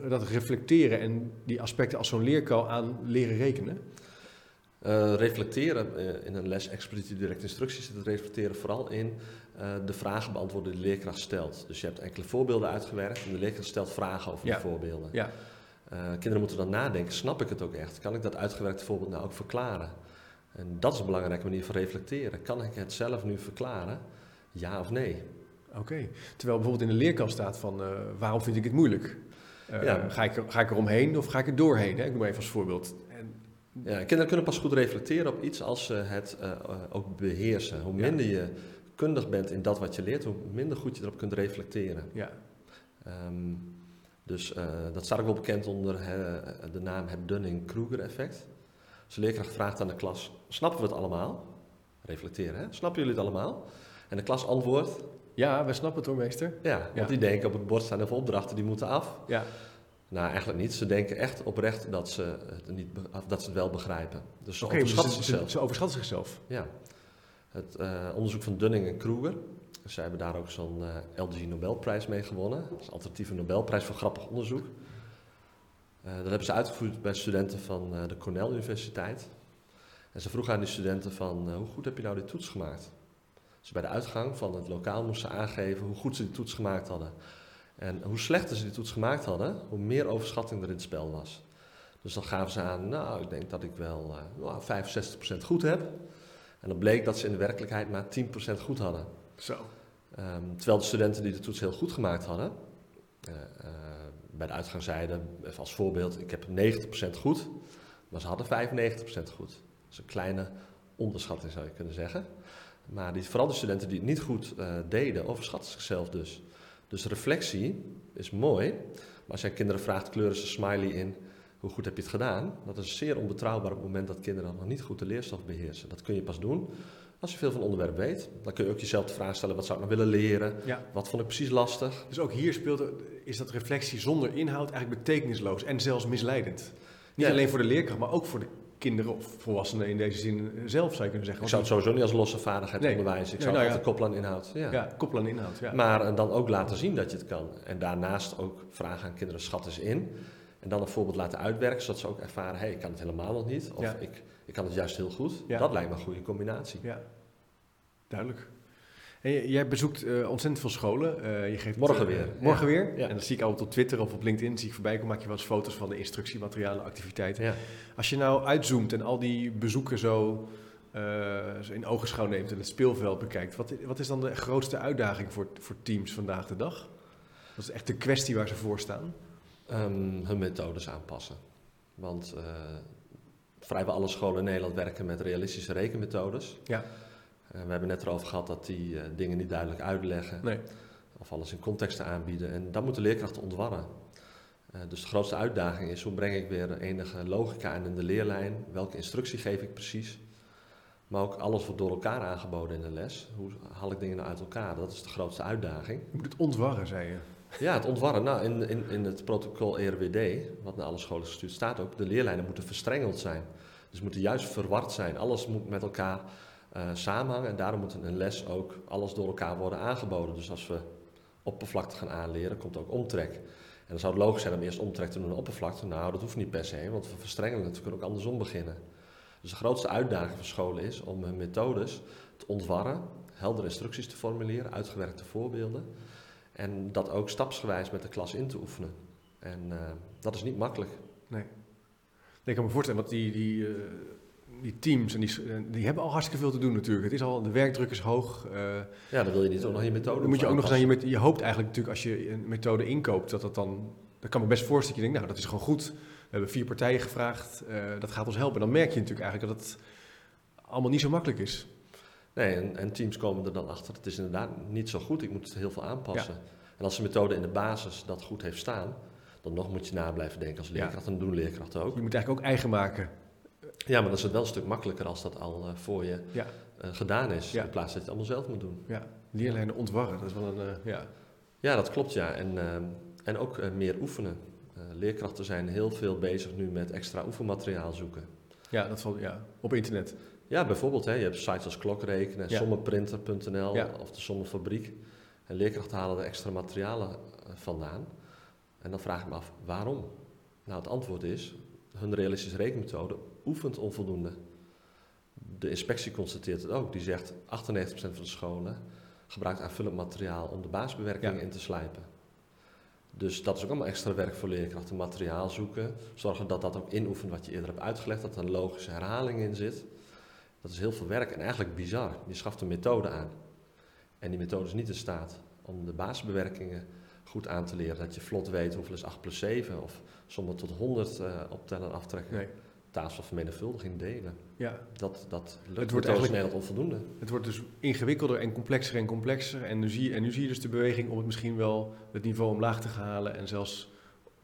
Speaker 1: dat reflecteren en die aspecten als zo'n leerkuil aan leren rekenen?
Speaker 2: Uh, reflecteren uh, in een les explicite directe instructies zit het reflecteren vooral in de vragen beantwoorden die de leerkracht stelt. Dus je hebt enkele voorbeelden uitgewerkt en de leerkracht stelt vragen over die voorbeelden. Ja. kinderen moeten dan nadenken, snap ik het ook echt? Kan ik dat uitgewerkte voorbeeld nou ook verklaren? En dat is een belangrijke manier van reflecteren. Kan ik het zelf nu verklaren? Ja of nee?
Speaker 1: Oké. Terwijl bijvoorbeeld in de leerkast staat van uh, waarom vind ik het moeilijk? Uh, ja. ga, ik, ga ik er omheen of ga ik er doorheen? Hè? Ik noem even als voorbeeld. En...
Speaker 2: Ja, kinderen kunnen pas goed reflecteren op iets als ze het ook beheersen. Hoe minder je kundig bent in dat wat je leert, hoe minder goed je erop kunt reflecteren. Ja. Um, dus dat staat ook wel bekend onder de naam het Dunning-Kruger-effect. Dus de leerkracht vraagt aan de klas, snappen we het allemaal? Reflecteren, hè? Snappen jullie het allemaal? En de klas antwoordt,
Speaker 1: ja, we snappen het hoor, meester.
Speaker 2: Ja, want die denken op het bord staan heel veel opdrachten, die moeten af. Ja. Nou, eigenlijk niet. Ze denken echt oprecht dat ze het, niet, dat ze het wel begrijpen. Dus ze overschatten
Speaker 1: dus
Speaker 2: zichzelf.
Speaker 1: Ze overschatten zichzelf?
Speaker 2: Ja. Het uh, onderzoek van Dunning en Kruger, zij hebben daar ook zo'n uh, eh, LG Nobelprijs mee gewonnen. Dat is alternatieve Nobelprijs voor grappig onderzoek. Uh, dat hebben ze uitgevoerd bij studenten van de Cornell Universiteit. En ze vroegen aan die studenten van, hoe goed heb je nou die toets gemaakt? ze bij de uitgang van het lokaal moesten aangeven hoe goed ze die toets gemaakt hadden. En hoe slechter ze die toets gemaakt hadden, hoe meer overschatting er in het spel was. Dus dan gaven ze aan, nou, ik denk dat ik wel nou, 65% goed heb. En dan bleek dat ze in de werkelijkheid maar 10% goed hadden.
Speaker 1: Zo.
Speaker 2: Um, terwijl de studenten die de toets heel goed gemaakt hadden, uh, uh, bij de uitgang zeiden, even als voorbeeld, ik heb 90% goed, maar ze hadden 95% goed. Dat is een kleine onderschatting zou je kunnen zeggen. Maar die, vooral de studenten die het niet goed uh, deden, overschatten zichzelf dus. Dus reflectie is mooi, maar als jij kinderen vraagt, kleuren ze smiley in, hoe goed heb je het gedaan? Dat is zeer onbetrouwbaar op het moment dat kinderen nog niet goed de leerstof beheersen. Dat kun je pas doen als je veel van het onderwerp weet. Dan kun je ook jezelf de vraag stellen, wat zou ik nog willen leren? Ja. Wat vond ik precies lastig?
Speaker 1: Dus ook hier speelt, is dat reflectie zonder inhoud eigenlijk betekenisloos en zelfs misleidend. Niet alleen voor de leerkracht, maar ook voor de kinderen of volwassenen in deze zin zelf, zou je kunnen zeggen.
Speaker 2: Ik zou het sowieso niet als losse vaardigheid onderwijzen. Ik zou nou het altijd koppelen aan inhoud.
Speaker 1: Ja, ja koppelen aan inhoud, ja.
Speaker 2: Maar dan ook laten zien dat je het kan. En daarnaast ook vragen aan kinderen, schat eens in. En dan een voorbeeld laten uitwerken, zodat ze ook ervaren, hé, hey, ik kan het helemaal nog niet. Of ik, ik kan het juist heel goed. Dat lijkt me een goede combinatie.
Speaker 1: Ja, duidelijk. En jij bezoekt uh, ontzettend veel scholen. Uh, je geeft
Speaker 2: morgen weer.
Speaker 1: Uh, morgen weer. Ja. En dan zie ik altijd op Twitter of op LinkedIn zie ik voorbij komen, maak je wel eens foto's van de instructiematerialen, activiteiten. Ja. Als je nou uitzoomt en al die bezoeken zo, zo in ogenschouw neemt en het speelveld bekijkt, wat, wat is dan de grootste uitdaging voor, voor teams vandaag de dag? Dat is echt de kwestie waar ze voor staan.
Speaker 2: Um, hun methodes aanpassen. Want vrijwel alle scholen in Nederland werken met realistische rekenmethodes. Ja. Eh, we hebben net erover gehad dat die eh, dingen niet duidelijk uitleggen. Nee. Of alles in contexten aanbieden. En dat moeten leerkrachten ontwarren. Uh, dus de grootste uitdaging is hoe breng ik weer enige logica in de leerlijn? Welke instructie geef ik precies? Maar ook alles wordt door elkaar aangeboden in de les. Hoe haal ik dingen nou uit elkaar? Dat is de grootste uitdaging.
Speaker 1: Je moet het ontwarren, zei je.
Speaker 2: Ja, het ontwarren. Nou, in, in, in het protocol ERWD, wat naar alle scholen gestuurd staat ook, de leerlijnen moeten verstrengeld zijn. Dus moeten juist verward zijn. Alles moet met elkaar uh, samenhangen. En daarom moet een les ook alles door elkaar worden aangeboden. Dus als we oppervlakte gaan aanleren, komt ook omtrek. En dan zou het logisch zijn om eerst omtrek te doen naar oppervlakte. Nou, dat hoeft niet per se, want we verstrengelen het. We kunnen ook andersom beginnen. Dus de grootste uitdaging voor scholen is om hun methodes te ontwarren, heldere instructies te formuleren, uitgewerkte voorbeelden. En dat ook stapsgewijs met de klas in te oefenen. En uh, dat is niet makkelijk.
Speaker 1: Nee. Ik kan me voorstellen, want die, die, uh, die teams, en die, die hebben al hartstikke veel te doen natuurlijk. Het is al, de werkdruk is hoog. Uh,
Speaker 2: ja, dan wil je niet ook nog je methode
Speaker 1: Dan moet je ook nog aan je, je hoopt eigenlijk natuurlijk als je een methode inkoopt, dat dat dan, dat kan me best voorstellen dat je denkt, nou dat is gewoon goed. We hebben vier partijen gevraagd, dat gaat ons helpen. Dan merk je natuurlijk eigenlijk dat het allemaal niet zo makkelijk is.
Speaker 2: Nee, en, en, teams komen er dan achter. Het is inderdaad niet zo goed. Ik moet het heel veel aanpassen. En als de methode in de basis dat goed heeft staan, dan nog moet je na blijven denken als leerkracht. En doen leerkrachten ook.
Speaker 1: Je moet eigenlijk ook eigen maken.
Speaker 2: Ja, maar dan is het wel een stuk makkelijker als dat al uh, voor je ja. uh, gedaan is. In plaats dat je het allemaal zelf moet doen.
Speaker 1: Ja, leerlijnen ontwarren, dat is wel een... Uh, ja.
Speaker 2: ja, dat klopt ja. En, en ook meer oefenen. leerkrachten zijn heel veel bezig nu met extra oefenmateriaal zoeken.
Speaker 1: Ja, dat valt, ja, op internet.
Speaker 2: Ja, bijvoorbeeld. Hè, je hebt sites als klokrekenen, ja. sommeprinter.nl of de sommenfabriek. En leerkrachten halen er extra materialen vandaan. En dan vraag ik me af, waarom? Nou, het antwoord is, hun realistische rekenmethode oefent onvoldoende. De inspectie constateert het ook. Die zegt 98% van de scholen gebruikt aanvullend materiaal om de baasbewerking in te slijpen. Dus dat is ook allemaal extra werk voor leerkrachten. Materiaal zoeken, zorgen dat dat ook inoefent wat je eerder hebt uitgelegd, dat er een logische herhaling in zit. Dat is heel veel werk en eigenlijk bizar. Je schaft een methode aan. En die methode is niet in staat om de baasbewerkingen goed aan te leren. Dat je vlot weet hoeveel is 8 plus 7 of sommen tot 100 uh, eh, optellen en aftrekken. Nee. Tafels van vermenigvuldiging delen. Ja. Dat, dat lukt het wordt eigenlijk Nederland onvoldoende.
Speaker 1: Het wordt dus ingewikkelder en complexer en complexer. En nu, zie, en nu zie je dus de beweging om het misschien wel het niveau omlaag te halen. En zelfs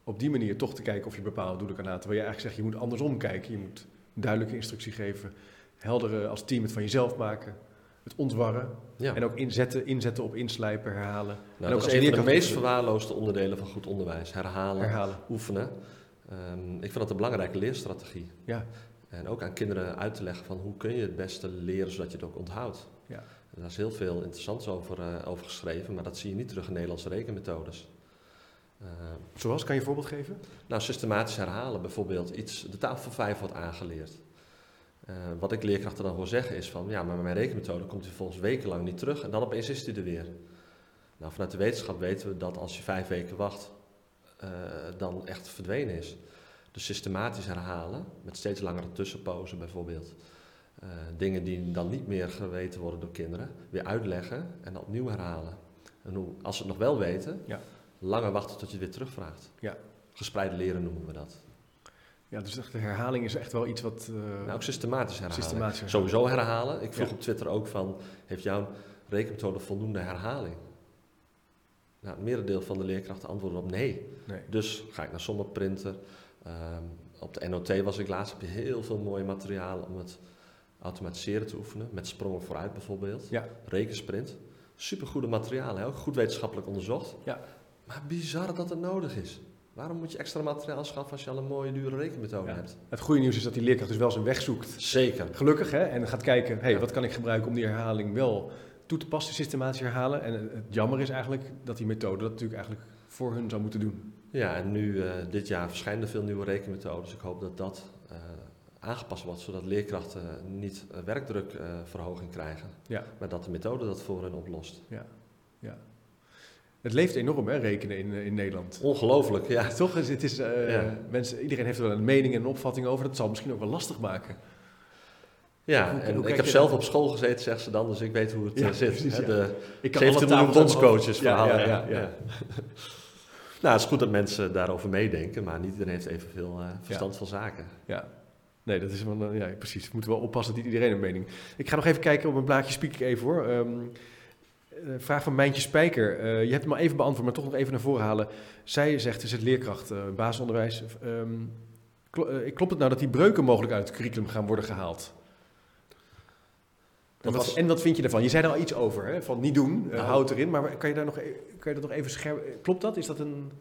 Speaker 1: op die manier toch te kijken of je bepaalde doelen kan halen. Terwijl je eigenlijk zegt, je moet andersom kijken. Je moet duidelijke instructie geven. Heldere als team het van jezelf maken het ontwarren. En ook inzetten, inzetten op inslijpen, herhalen.
Speaker 2: Nou,
Speaker 1: en
Speaker 2: dat is een van de meest verwaarloosde onderdelen van goed onderwijs. Herhalen, herhalen. oefenen. Um, ik vind dat een belangrijke leerstrategie. Ja. En ook aan kinderen uit te leggen van hoe kun je het beste leren zodat je het ook onthoudt. Ja. daar is heel veel interessants over, uh, over geschreven, maar dat zie je niet terug in Nederlandse rekenmethodes.
Speaker 1: Uh, Zoals, kan je een voorbeeld geven?
Speaker 2: Nou, systematisch herhalen bijvoorbeeld. Iets, de tafel van vijf wordt aangeleerd. Uh, wat ik leerkrachten dan hoor zeggen is van, ja, maar mijn rekenmethode komt hij volgens wekenlang niet terug en dan opeens is hij er weer. Nou, vanuit de wetenschap weten we dat als je vijf weken wacht, uh, dan echt verdwenen is. Dus systematisch herhalen, met steeds langere tussenpozen bijvoorbeeld. Uh, dingen die dan niet meer geweten worden door kinderen, weer uitleggen en opnieuw herhalen. En hoe, als ze het nog wel weten, ja. langer wachten tot je het weer terugvraagt. Ja. Gespreid leren noemen we dat.
Speaker 1: Ja, dus de herhaling is echt wel iets wat...
Speaker 2: Uh, nou, ook systematisch herhalen. systematisch herhalen. Sowieso herhalen. Ik vroeg op Twitter ook van, heeft jouw rekenmethode voldoende herhaling? Nou, het merendeel van de leerkrachten antwoordde op nee. nee. Dus ga ik naar Sommerprinter. Um, op de NOT was ik laatst, heb je heel veel mooie materialen om het automatiseren te oefenen. Met sprongen vooruit bijvoorbeeld. Ja. Rekensprint. Supergoede materialen, ook goed wetenschappelijk onderzocht. Ja. Maar bizar dat het nodig is. Waarom moet je extra materiaal schaffen als je al een mooie dure rekenmethode hebt?
Speaker 1: Het goede nieuws is dat die leerkracht dus wel zijn weg zoekt.
Speaker 2: Zeker.
Speaker 1: Gelukkig, hè? En gaat kijken, hey, wat kan ik gebruiken om die herhaling wel toe te passen, systematisch herhalen. En het jammer is eigenlijk dat die methode dat natuurlijk eigenlijk voor hun zou moeten doen.
Speaker 2: Ja, en nu uh, dit jaar verschijnen er veel nieuwe rekenmethodes. Ik hoop dat dat uh, aangepast wordt, zodat leerkrachten niet uh, werkdrukverhoging krijgen. Ja. Maar dat de methode dat voor hen oplost.
Speaker 1: Ja, ja. Het leeft enorm, hè, rekenen in, in Nederland.
Speaker 2: Ongelooflijk, ja.
Speaker 1: Toch? Het is, mensen, iedereen heeft er wel een mening en een opvatting over. Dat zal misschien ook wel lastig maken.
Speaker 2: Ja, en ik heb zelf op school gezeten, zegt ze dan, dus ik weet hoe het ja, zit. Precies, De ik kan 17 miljoen bondscoaches verhalen. Ja, ja, *laughs* nou, het is goed dat mensen daarover meedenken, maar niet iedereen heeft evenveel uh, verstand van zaken.
Speaker 1: Ja, nee, dat is wel, ja, precies. We moeten wel oppassen dat niet iedereen een mening... Ik ga nog even kijken, op een blaadje spiek ik even hoor. Um, vraag van Mijntje Spijker. Uh, je hebt hem al even beantwoord, maar toch nog even naar voren halen. Zij zegt, is het leerkracht, uh, basisonderwijs. Um, klopt het nou dat die breuken mogelijk uit het curriculum gaan worden gehaald? En wat, en wat vind je ervan? Je zei er al iets over, hè? van niet doen, uh, nou, houd erin. Maar kan je, daar nog, e-, kan je dat nog even scherp... Klopt dat? Is dat een...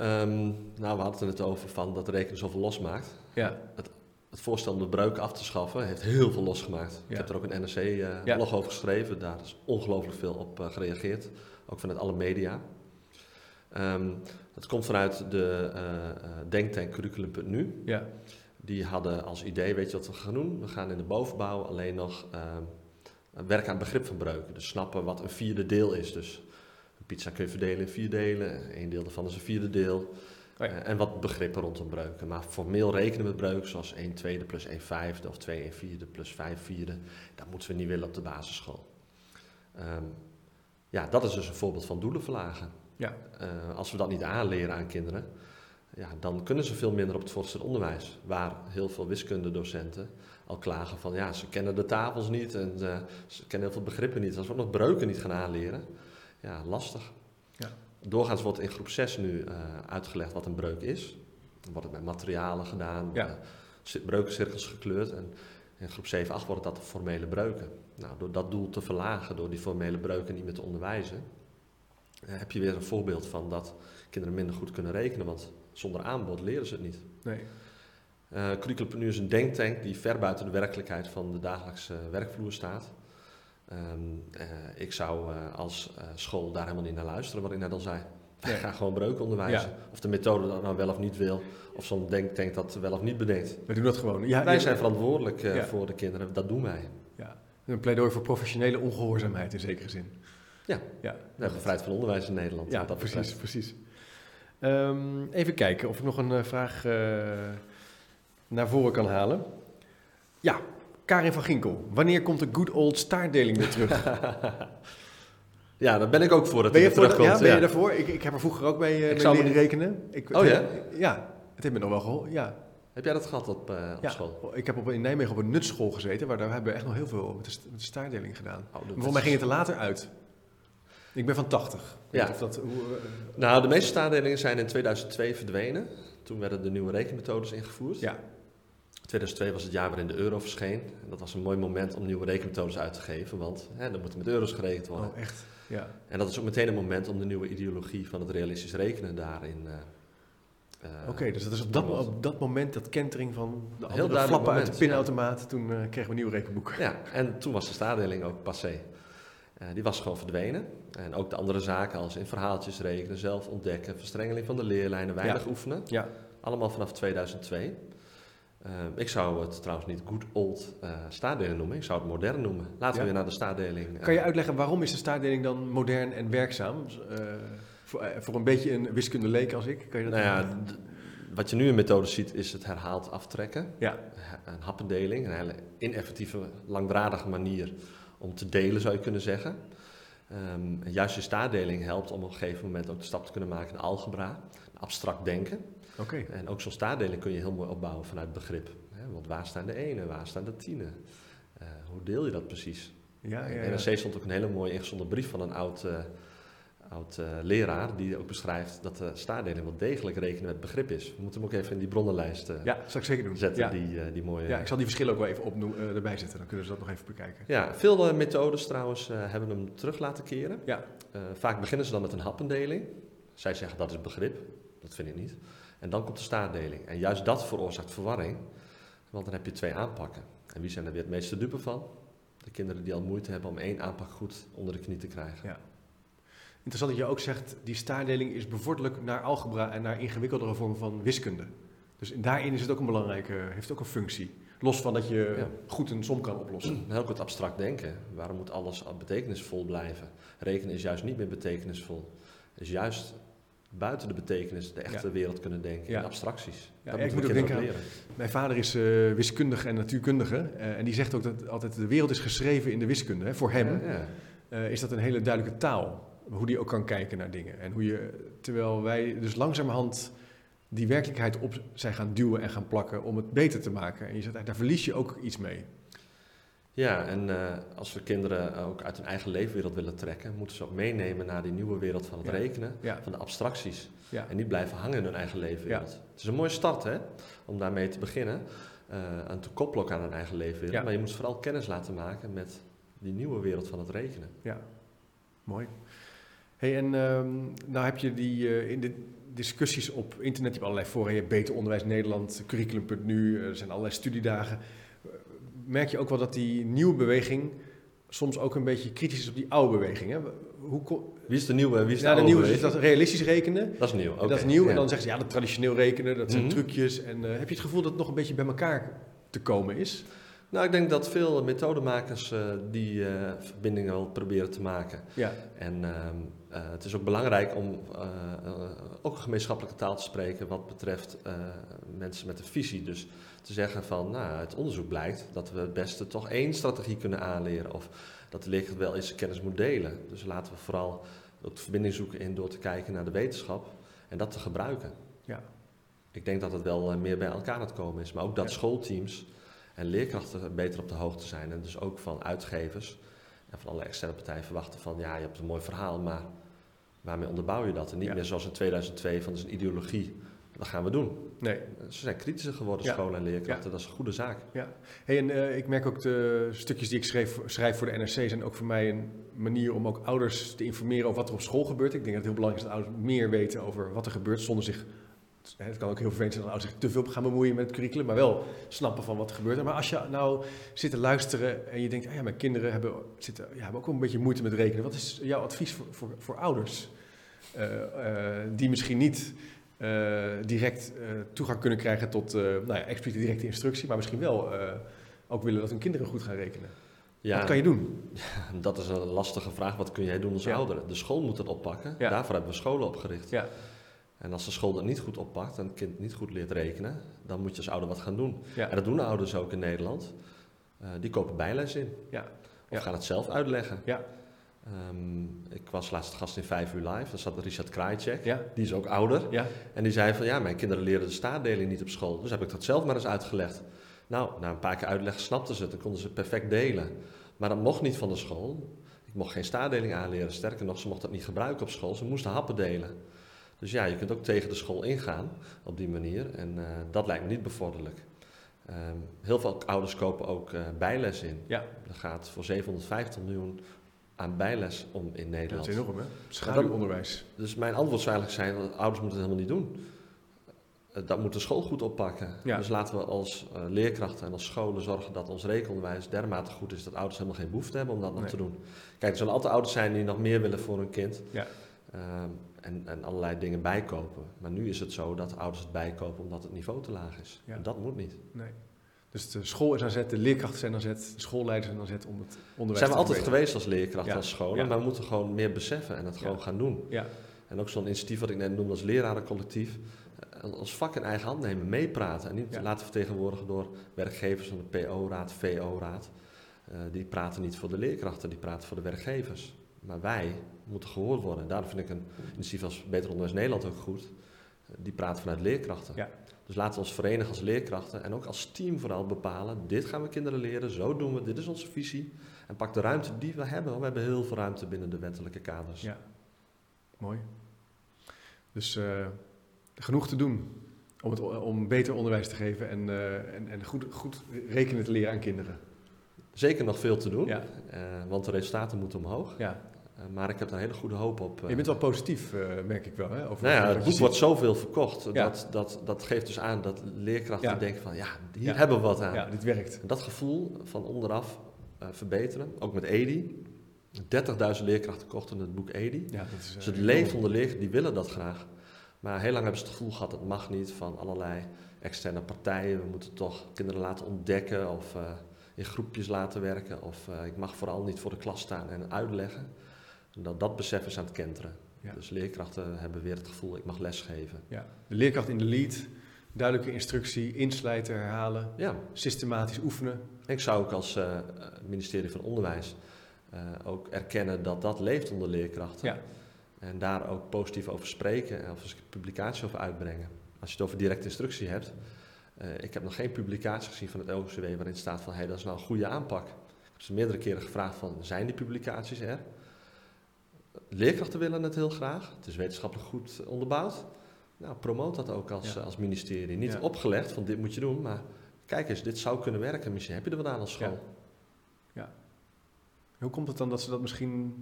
Speaker 2: Um, nou, we hadden het over van dat de rekening zoveel losmaakt. Ja. Het, het voorstel om de breuken af te schaffen heeft heel veel losgemaakt. Ik heb er ook een NRC-blog uh, over geschreven. Daar is ongelooflijk veel op uh, gereageerd. Ook vanuit alle media. Um, dat komt vanuit de uh, denktank Curriculum.nu. Ja. Die hadden als idee, weet je wat we gaan doen? We gaan in de bovenbouw alleen nog uh, werken aan het begrip van breuken. Dus snappen wat een vierde deel is. Dus een pizza kun je verdelen in vier delen. Eén deel daarvan is een vierde deel. Oh ja. en wat begrippen rondom breuken. Maar formeel rekenen met breuken zoals 1 tweede plus 1 vijfde of 2 1 vierde plus 5 vierde. Dat moeten we niet willen op de basisschool. Um, ja, dat is dus een voorbeeld van doelen verlagen. Ja. Uh, als we dat niet aanleren aan kinderen, ja, dan kunnen ze veel minder op het voortgezet onderwijs. Waar heel veel wiskundedocenten al klagen van ja, ze kennen de tafels niet en uh, ze kennen heel veel begrippen niet. Als we ook nog breuken niet gaan aanleren, ja, lastig. Doorgaans wordt in groep 6 nu uh, uitgelegd wat een breuk is. Dan wordt het met materialen gedaan, ja. breukencirkels gekleurd. En in groep 7, 8 wordt dat de formele breuken. Nou, door dat doel te verlagen, door die formele breuken niet meer te onderwijzen, uh, heb je weer een voorbeeld van dat kinderen minder goed kunnen rekenen, want zonder aanbod leren ze het niet. Nee. Uh, Curriculum nu is een denktank die ver buiten de werkelijkheid van de dagelijkse werkvloer staat. Um, uh, ik zou uh, als school daar helemaal niet naar luisteren, wat ik net al zei. *laughs* Ja. Ga gewoon breuk onderwijzen. Ja. Of de methode dat nou wel of niet wil. Of zo'n denktank dat wel of niet bedenkt.
Speaker 1: We doen dat gewoon. Ja,
Speaker 2: wij zijn verantwoordelijk voor de kinderen. Dat doen wij.
Speaker 1: Ja. Een pleidooi voor professionele ongehoorzaamheid in zekere zin.
Speaker 2: Ja, ja. we hebben vrijheid van onderwijs in Nederland.
Speaker 1: Ja, dat precies. precies. Um, even kijken of ik nog een vraag naar voren kan halen. Ja, Karin van Ginkel. Wanneer komt de good old staartdeling weer terug? *laughs*
Speaker 2: ja, daar ben ik ook voor dat
Speaker 1: ben je terugkomt. Ja, ben ja. je daarvoor? Ik, ik heb er vroeger ook mee, uh, ik mee leren rekenen. Ik,
Speaker 2: oh ja?
Speaker 1: Ja, het heeft me nog wel geholpen. Ja.
Speaker 2: Heb jij dat gehad op, uh, op ja, school?
Speaker 1: Ik heb op, in Nijmegen op een nutschool gezeten, waar daar hebben we echt nog heel veel met de, met de staardeling gedaan. Oh, volgens mij ging het er later uit. Ik ben van 80.
Speaker 2: Ja. Of dat, hoe, uh, nou, de meeste staardelingen zijn in 2002 verdwenen. Toen werden de nieuwe rekenmethodes ingevoerd. Ja. 2002 was het jaar waarin de euro verscheen. En dat was een mooi moment om nieuwe rekenmethodes uit te geven, want hè, dan moet met euro's gerekend worden.
Speaker 1: Oh, echt? Ja.
Speaker 2: En dat is ook meteen een moment om de nieuwe ideologie van het realistisch rekenen daarin uh,
Speaker 1: Oké, dus dat is op dat, op dat moment dat kentering van de Heel flappen moment, uit de pinautomaat. Toen uh, kregen we een nieuw rekenboek.
Speaker 2: Ja, en toen was de staardeling ook passé. Uh, die was gewoon verdwenen. En ook de andere zaken als in verhaaltjes rekenen, zelf ontdekken, verstrengeling van de leerlijnen, weinig oefenen. Ja. Allemaal vanaf 2002. Ik zou het trouwens niet good old staardeling noemen, ik zou het modern noemen. Laten we weer naar de staardeling.
Speaker 1: kan je uitleggen waarom is de staardeling dan modern en werkzaam? Voor, eh, voor een beetje een wiskundeleek als ik, kan je dat
Speaker 2: nou ja, wat je nu in methodes ziet, is het herhaald aftrekken. Ja. Een happendeling, een hele ineffectieve, langdradige manier om te delen, zou je kunnen zeggen. Um, juist je staardeling helpt om op een gegeven moment ook de stap te kunnen maken naar algebra, abstract denken. En ook zo'n staardeling kun je heel mooi opbouwen vanuit begrip. Hè? Want waar staan de ene, waar staan de tienen? Uh, hoe deel je dat precies? Ja, ja, ja. NRC stond ook een hele mooie ingezonden brief van een oud... Uh, oud-leraar, die ook beschrijft dat de staardeling wel degelijk rekenen met begrip is. We moeten hem ook even in die bronnenlijst
Speaker 1: ja, zal ik zeker doen.
Speaker 2: zetten, die, die mooie...
Speaker 1: Ja, ik zal die verschillen ook wel even opnoemen, erbij zetten, dan kunnen ze dat nog even bekijken.
Speaker 2: Ja, veel methodes trouwens hebben hem terug laten keren. Ja. vaak beginnen ze dan met een happendeling. Zij zeggen dat is begrip, dat vind ik niet. En dan komt de staardeling. En juist dat veroorzaakt verwarring, want dan heb je twee aanpakken. En wie zijn er weer het meeste dupe van? De kinderen die al moeite hebben om één aanpak goed onder de knie te krijgen.
Speaker 1: Ja. Interessant dat je ook zegt, die staardeling is bevorderlijk naar algebra en naar ingewikkeldere vormen van wiskunde. Dus daarin is het ook een belangrijke, heeft ook een functie. Los van dat je goed een som kan oplossen.
Speaker 2: Heel goed abstract denken. Waarom moet alles betekenisvol blijven? Rekenen is juist niet meer betekenisvol. Het is juist buiten de betekenis de echte wereld kunnen denken. Ja. In abstracties.
Speaker 1: Ja, ik moet ook denken aan, mijn vader is uh, wiskundige en natuurkundige. Uh, en die zegt ook dat altijd de wereld is geschreven in de wiskunde. Hè. Voor hem uh, is dat een hele duidelijke taal hoe die ook kan kijken naar dingen. En hoe je, terwijl wij dus langzamerhand die werkelijkheid op zijn gaan duwen en gaan plakken om het beter te maken. En je zegt, daar verlies je ook iets mee.
Speaker 2: Ja, en uh, als we kinderen ook uit hun eigen leefwereld willen trekken, moeten ze ook meenemen naar die nieuwe wereld van het rekenen, van de abstracties. Ja. En niet blijven hangen in hun eigen leefwereld. Het is een mooie start, hè, om daarmee te beginnen. Uh, en te koppelen ook aan hun eigen leefwereld. Maar je moet vooral kennis laten maken met die nieuwe wereld van het rekenen.
Speaker 1: Ja, mooi. Hey, en um, nou heb je die uh, in de discussies op internet, je hebt allerlei fora, je hebt Beter Onderwijs Nederland, Curriculum.nu, er zijn allerlei studiedagen. Merk je ook wel dat die nieuwe beweging soms ook een beetje kritisch is op die oude beweging. Hè?
Speaker 2: Hoe wie is de nieuwe? Wie is de,
Speaker 1: ja, de nieuwe is dat realistisch rekenen.
Speaker 2: Dat is nieuw. Okay.
Speaker 1: Dat is nieuw. En dan zeggen ze ja, dat traditioneel rekenen, dat zijn mhm. trucjes. En uh, heb je het gevoel dat het nog een beetje bij elkaar te komen is?
Speaker 2: Nou, ik denk dat veel methodemakers uh, die uh, verbindingen wel proberen te maken. Ja. En uh, het is ook belangrijk om ook een gemeenschappelijke taal te spreken wat betreft mensen met een visie. Dus te zeggen van, nou, het onderzoek blijkt dat we het beste toch één strategie kunnen aanleren. Of dat de leerkracht wel eens kennis moet delen. Dus laten we vooral ook de verbinding zoeken in door te kijken naar de wetenschap en dat te gebruiken. Ja. Ik denk dat het wel meer bij elkaar aan het komen is. Maar ook dat schoolteams en leerkrachten beter op de hoogte zijn. En dus ook van uitgevers en van alle externe partijen verwachten van ja, je hebt een mooi verhaal, maar waarmee onderbouw je dat? En niet meer zoals in 2002 van is een ideologie, dat gaan we doen. Nee. Ze zijn kritischer geworden, scholen en leerkrachten, dat is een goede zaak.
Speaker 1: Ja. Hey, en uh, ik merk ook de stukjes die ik schreef, schrijf voor de NRC zijn ook voor mij een manier om ook ouders te informeren over wat er op school gebeurt. Ik denk dat het heel belangrijk is dat ouders meer weten over wat er gebeurt zonder zich het kan ook heel vervelend zijn dat ouders zich te veel gaan bemoeien met het curriculum, maar wel snappen van wat er gebeurt. Maar als je nou zit te luisteren en je denkt, ah ja, mijn kinderen hebben, zitten, ja, hebben ook wel een beetje moeite met rekenen. Wat is jouw advies voor, voor, voor ouders uh, uh, die misschien niet direct toegang kunnen krijgen tot nou ja, expliciete directe instructie, maar misschien wel ook willen dat hun kinderen goed gaan rekenen? Ja, wat kan je doen?
Speaker 2: Dat is een lastige vraag. Wat kun jij doen als ja. ouder? De school moet het oppakken. Daarvoor hebben we scholen opgericht. Ja. En als de school dat niet goed oppakt en het kind niet goed leert rekenen, dan moet je als ouder wat gaan doen. En dat doen ouders ook in Nederland. Uh, die kopen bijles in. Ja. Of gaan het zelf uitleggen. Um, ik was laatst gast in 5 uur live. Daar zat Richard Krajcek. Ja. Die is ook ouder. Ja. En die zei van ja, mijn kinderen leren de staatdeling niet op school. Dus heb ik dat zelf maar eens uitgelegd. Nou, na een paar keer uitleggen snapten ze het en konden ze perfect delen. Maar dat mocht niet van de school. Ik mocht geen staatdeling aanleren. Sterker nog, ze mochten dat niet gebruiken op school. Ze moesten happen delen. Dus ja, je kunt ook tegen de school ingaan op die manier. En uh, dat lijkt me niet bevorderlijk. Um, heel veel ouders kopen ook uh, bijles in. Ja. Er gaat voor 750 miljoen aan bijles om in Nederland.
Speaker 1: Dat is enorm, hè? Schaduwonderwijs.
Speaker 2: Dus mijn antwoord zou eigenlijk zijn, ouders moeten het helemaal niet doen. Uh, dat moet de school goed oppakken. Ja. Dus laten we als leerkrachten en als scholen zorgen dat ons rekenonderwijs dermate goed is dat ouders helemaal geen behoefte hebben om dat nog te doen. Kijk, er zullen altijd ouders zijn die nog meer willen voor hun kind. Ja. Ehm, en, en allerlei dingen bijkopen. Maar nu is het zo dat ouders het bijkopen omdat het niveau te laag is. En dat moet niet. Nee.
Speaker 1: Dus de school is aan zet, de leerkrachten zijn aan zet, de schoolleiders zijn aan zet om het onderwijs
Speaker 2: Zijn we altijd geweest als leerkracht, als scholen, maar we moeten gewoon meer beseffen en het gewoon gaan doen. Ja. En ook zo'n initiatief wat ik net noemde als lerarencollectief, eh, als vak in eigen hand nemen, meepraten en niet laten vertegenwoordigen door werkgevers van de PO-raad, VO-raad. Uh, die praten niet voor de leerkrachten, die praten voor de werkgevers. Maar wij moeten gehoord worden. En daarom vind ik een initiatief als Beter Onderwijs Nederland ook goed. Die praat vanuit leerkrachten. Ja. Dus laten we ons verenigen als leerkrachten en ook als team vooral bepalen. Dit gaan we kinderen leren, zo doen we, dit is onze visie. En pak de ruimte die we hebben. We hebben heel veel ruimte binnen de wettelijke kaders. Ja,
Speaker 1: mooi. Dus uh, genoeg te doen om, het, om beter onderwijs te geven en, uh, en, en goed, goed rekenen te leren aan kinderen.
Speaker 2: Zeker nog veel te doen, ja. uh, want de resultaten moeten omhoog. Ja. Eh, maar ik heb een hele goede hoop op.
Speaker 1: je bent wel positief, uh, merk ik wel. Hè,
Speaker 2: over nou ja, het boek wordt zoveel verkocht. Dat, dat, dat geeft dus aan dat leerkrachten denken van... ja, hier hebben we wat aan.
Speaker 1: Ja, dit werkt.
Speaker 2: En dat gevoel van onderaf uh, verbeteren, ook met EDI. 30.000 leerkrachten kochten het boek EDI. Ja, dat is, dus het levende leerkrachten, die willen dat graag. Maar heel lang hebben ze het gevoel gehad, het mag niet van allerlei externe partijen. We moeten toch kinderen laten ontdekken of in groepjes laten werken. Of ik mag vooral niet voor de klas staan en uitleggen. En dat, dat besef is aan het kenteren. Dus leerkrachten hebben weer het gevoel, ik mag lesgeven.
Speaker 1: Ja. De leerkracht in de lead, duidelijke instructie, insluiten, herhalen, ja. systematisch oefenen.
Speaker 2: Ik zou ook als uh, ministerie van Onderwijs uh, ook erkennen dat dat leeft onder leerkrachten. Ja. En daar ook positief over spreken of een publicatie over uitbrengen. Als je het over directe instructie hebt. Uh, ik heb nog geen publicatie gezien van het LOCW waarin staat van hey, dat is nou een goede aanpak. Ik heb ze meerdere keren gevraagd van zijn die publicaties er? Leerkrachten willen het heel graag. Het is wetenschappelijk goed onderbouwd. Nou, promoot dat ook als, als ministerie. Niet opgelegd van dit moet je doen, maar kijk eens, dit zou kunnen werken. Misschien heb je er wat aan als school.
Speaker 1: Ja. Hoe komt het dan dat ze dat misschien...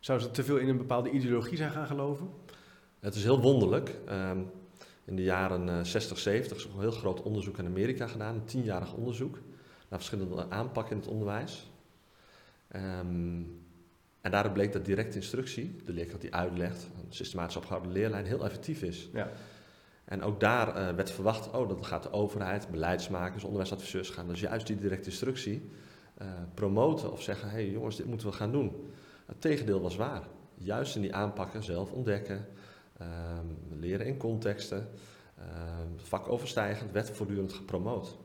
Speaker 1: Zouden ze te veel in een bepaalde ideologie zijn gaan geloven?
Speaker 2: Het is heel wonderlijk. Um, in de jaren 60, eh, 70 is er een heel groot onderzoek in Amerika gedaan. Een tienjarig onderzoek naar verschillende aanpakken in het onderwijs. Ehm, en daaruit bleek dat directe instructie, de leerkracht die uitlegt, een systematisch opgehouden leerlijn, heel effectief is. Ja. En ook daar uh, werd verwacht, oh, dat gaat de overheid, beleidsmakers, onderwijsadviseurs gaan dus juist die directe instructie uh, promoten of zeggen, hé hey, jongens, dit moeten we gaan doen. Het tegendeel was waar. Juist in die aanpakken zelf ontdekken, ehm, leren in contexten, um, vakoverstijgend werd voortdurend gepromoot.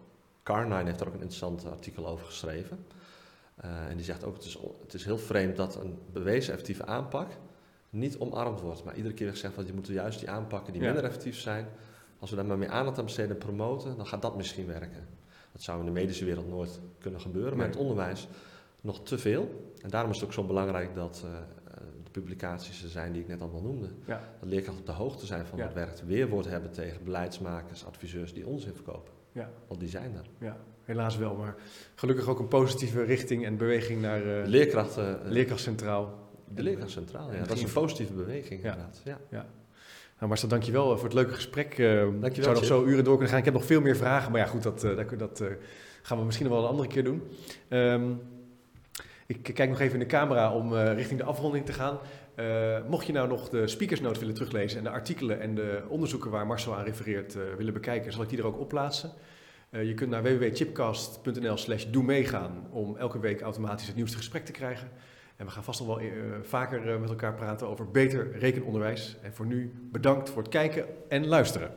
Speaker 2: Carnine heeft er ook een interessant artikel over geschreven. Uh, en die zegt ook, het is, het is heel vreemd dat een bewezen effectieve aanpak niet omarmd wordt. Maar iedere keer gezegd dat je moet juist die aanpakken die minder effectief zijn. Als we daar maar meer aandacht aan besteden en promoten, dan gaat dat misschien werken. Dat zou in de medische wereld nooit kunnen gebeuren, maar in het onderwijs nog te veel. En daarom is het ook zo belangrijk dat uh, de publicaties er zijn die ik net allemaal noemde. Ja. Dat leerkrachten op de hoogte zijn van wat werkt. Weerwoord hebben tegen beleidsmakers, adviseurs die onzin verkopen. Ja. Want die zijn er.
Speaker 1: Ja, helaas wel. Maar gelukkig ook een positieve richting en beweging naar uh,
Speaker 2: leerkrachten.
Speaker 1: leerkracht centraal.
Speaker 2: De leerkracht centraal, ja. Dat is een positieve beweging inderdaad. Ja. ja.
Speaker 1: Nou, Marcel, dankjewel eh, voor het leuke gesprek. Uh, dankjewel, ik zou nog zo uren door kunnen gaan. Ik heb nog veel meer vragen, maar ja, goed, dat, uh, dat, gaan we misschien nog wel een andere keer doen. Um, ik kijk nog even in de camera om richting de afronding te gaan. mocht je nou nog de speakersnote willen teruglezen en de artikelen en de onderzoeken waar Marcel aan refereert willen bekijken, zal ik die er ook op plaatsen. Je kunt naar www.chipcast.nl slash doe meegaan om elke week automatisch het nieuwste gesprek te krijgen. En we gaan vast nog wel uh, vaker uh, met elkaar praten over beter rekenonderwijs. En voor nu bedankt voor het kijken en luisteren.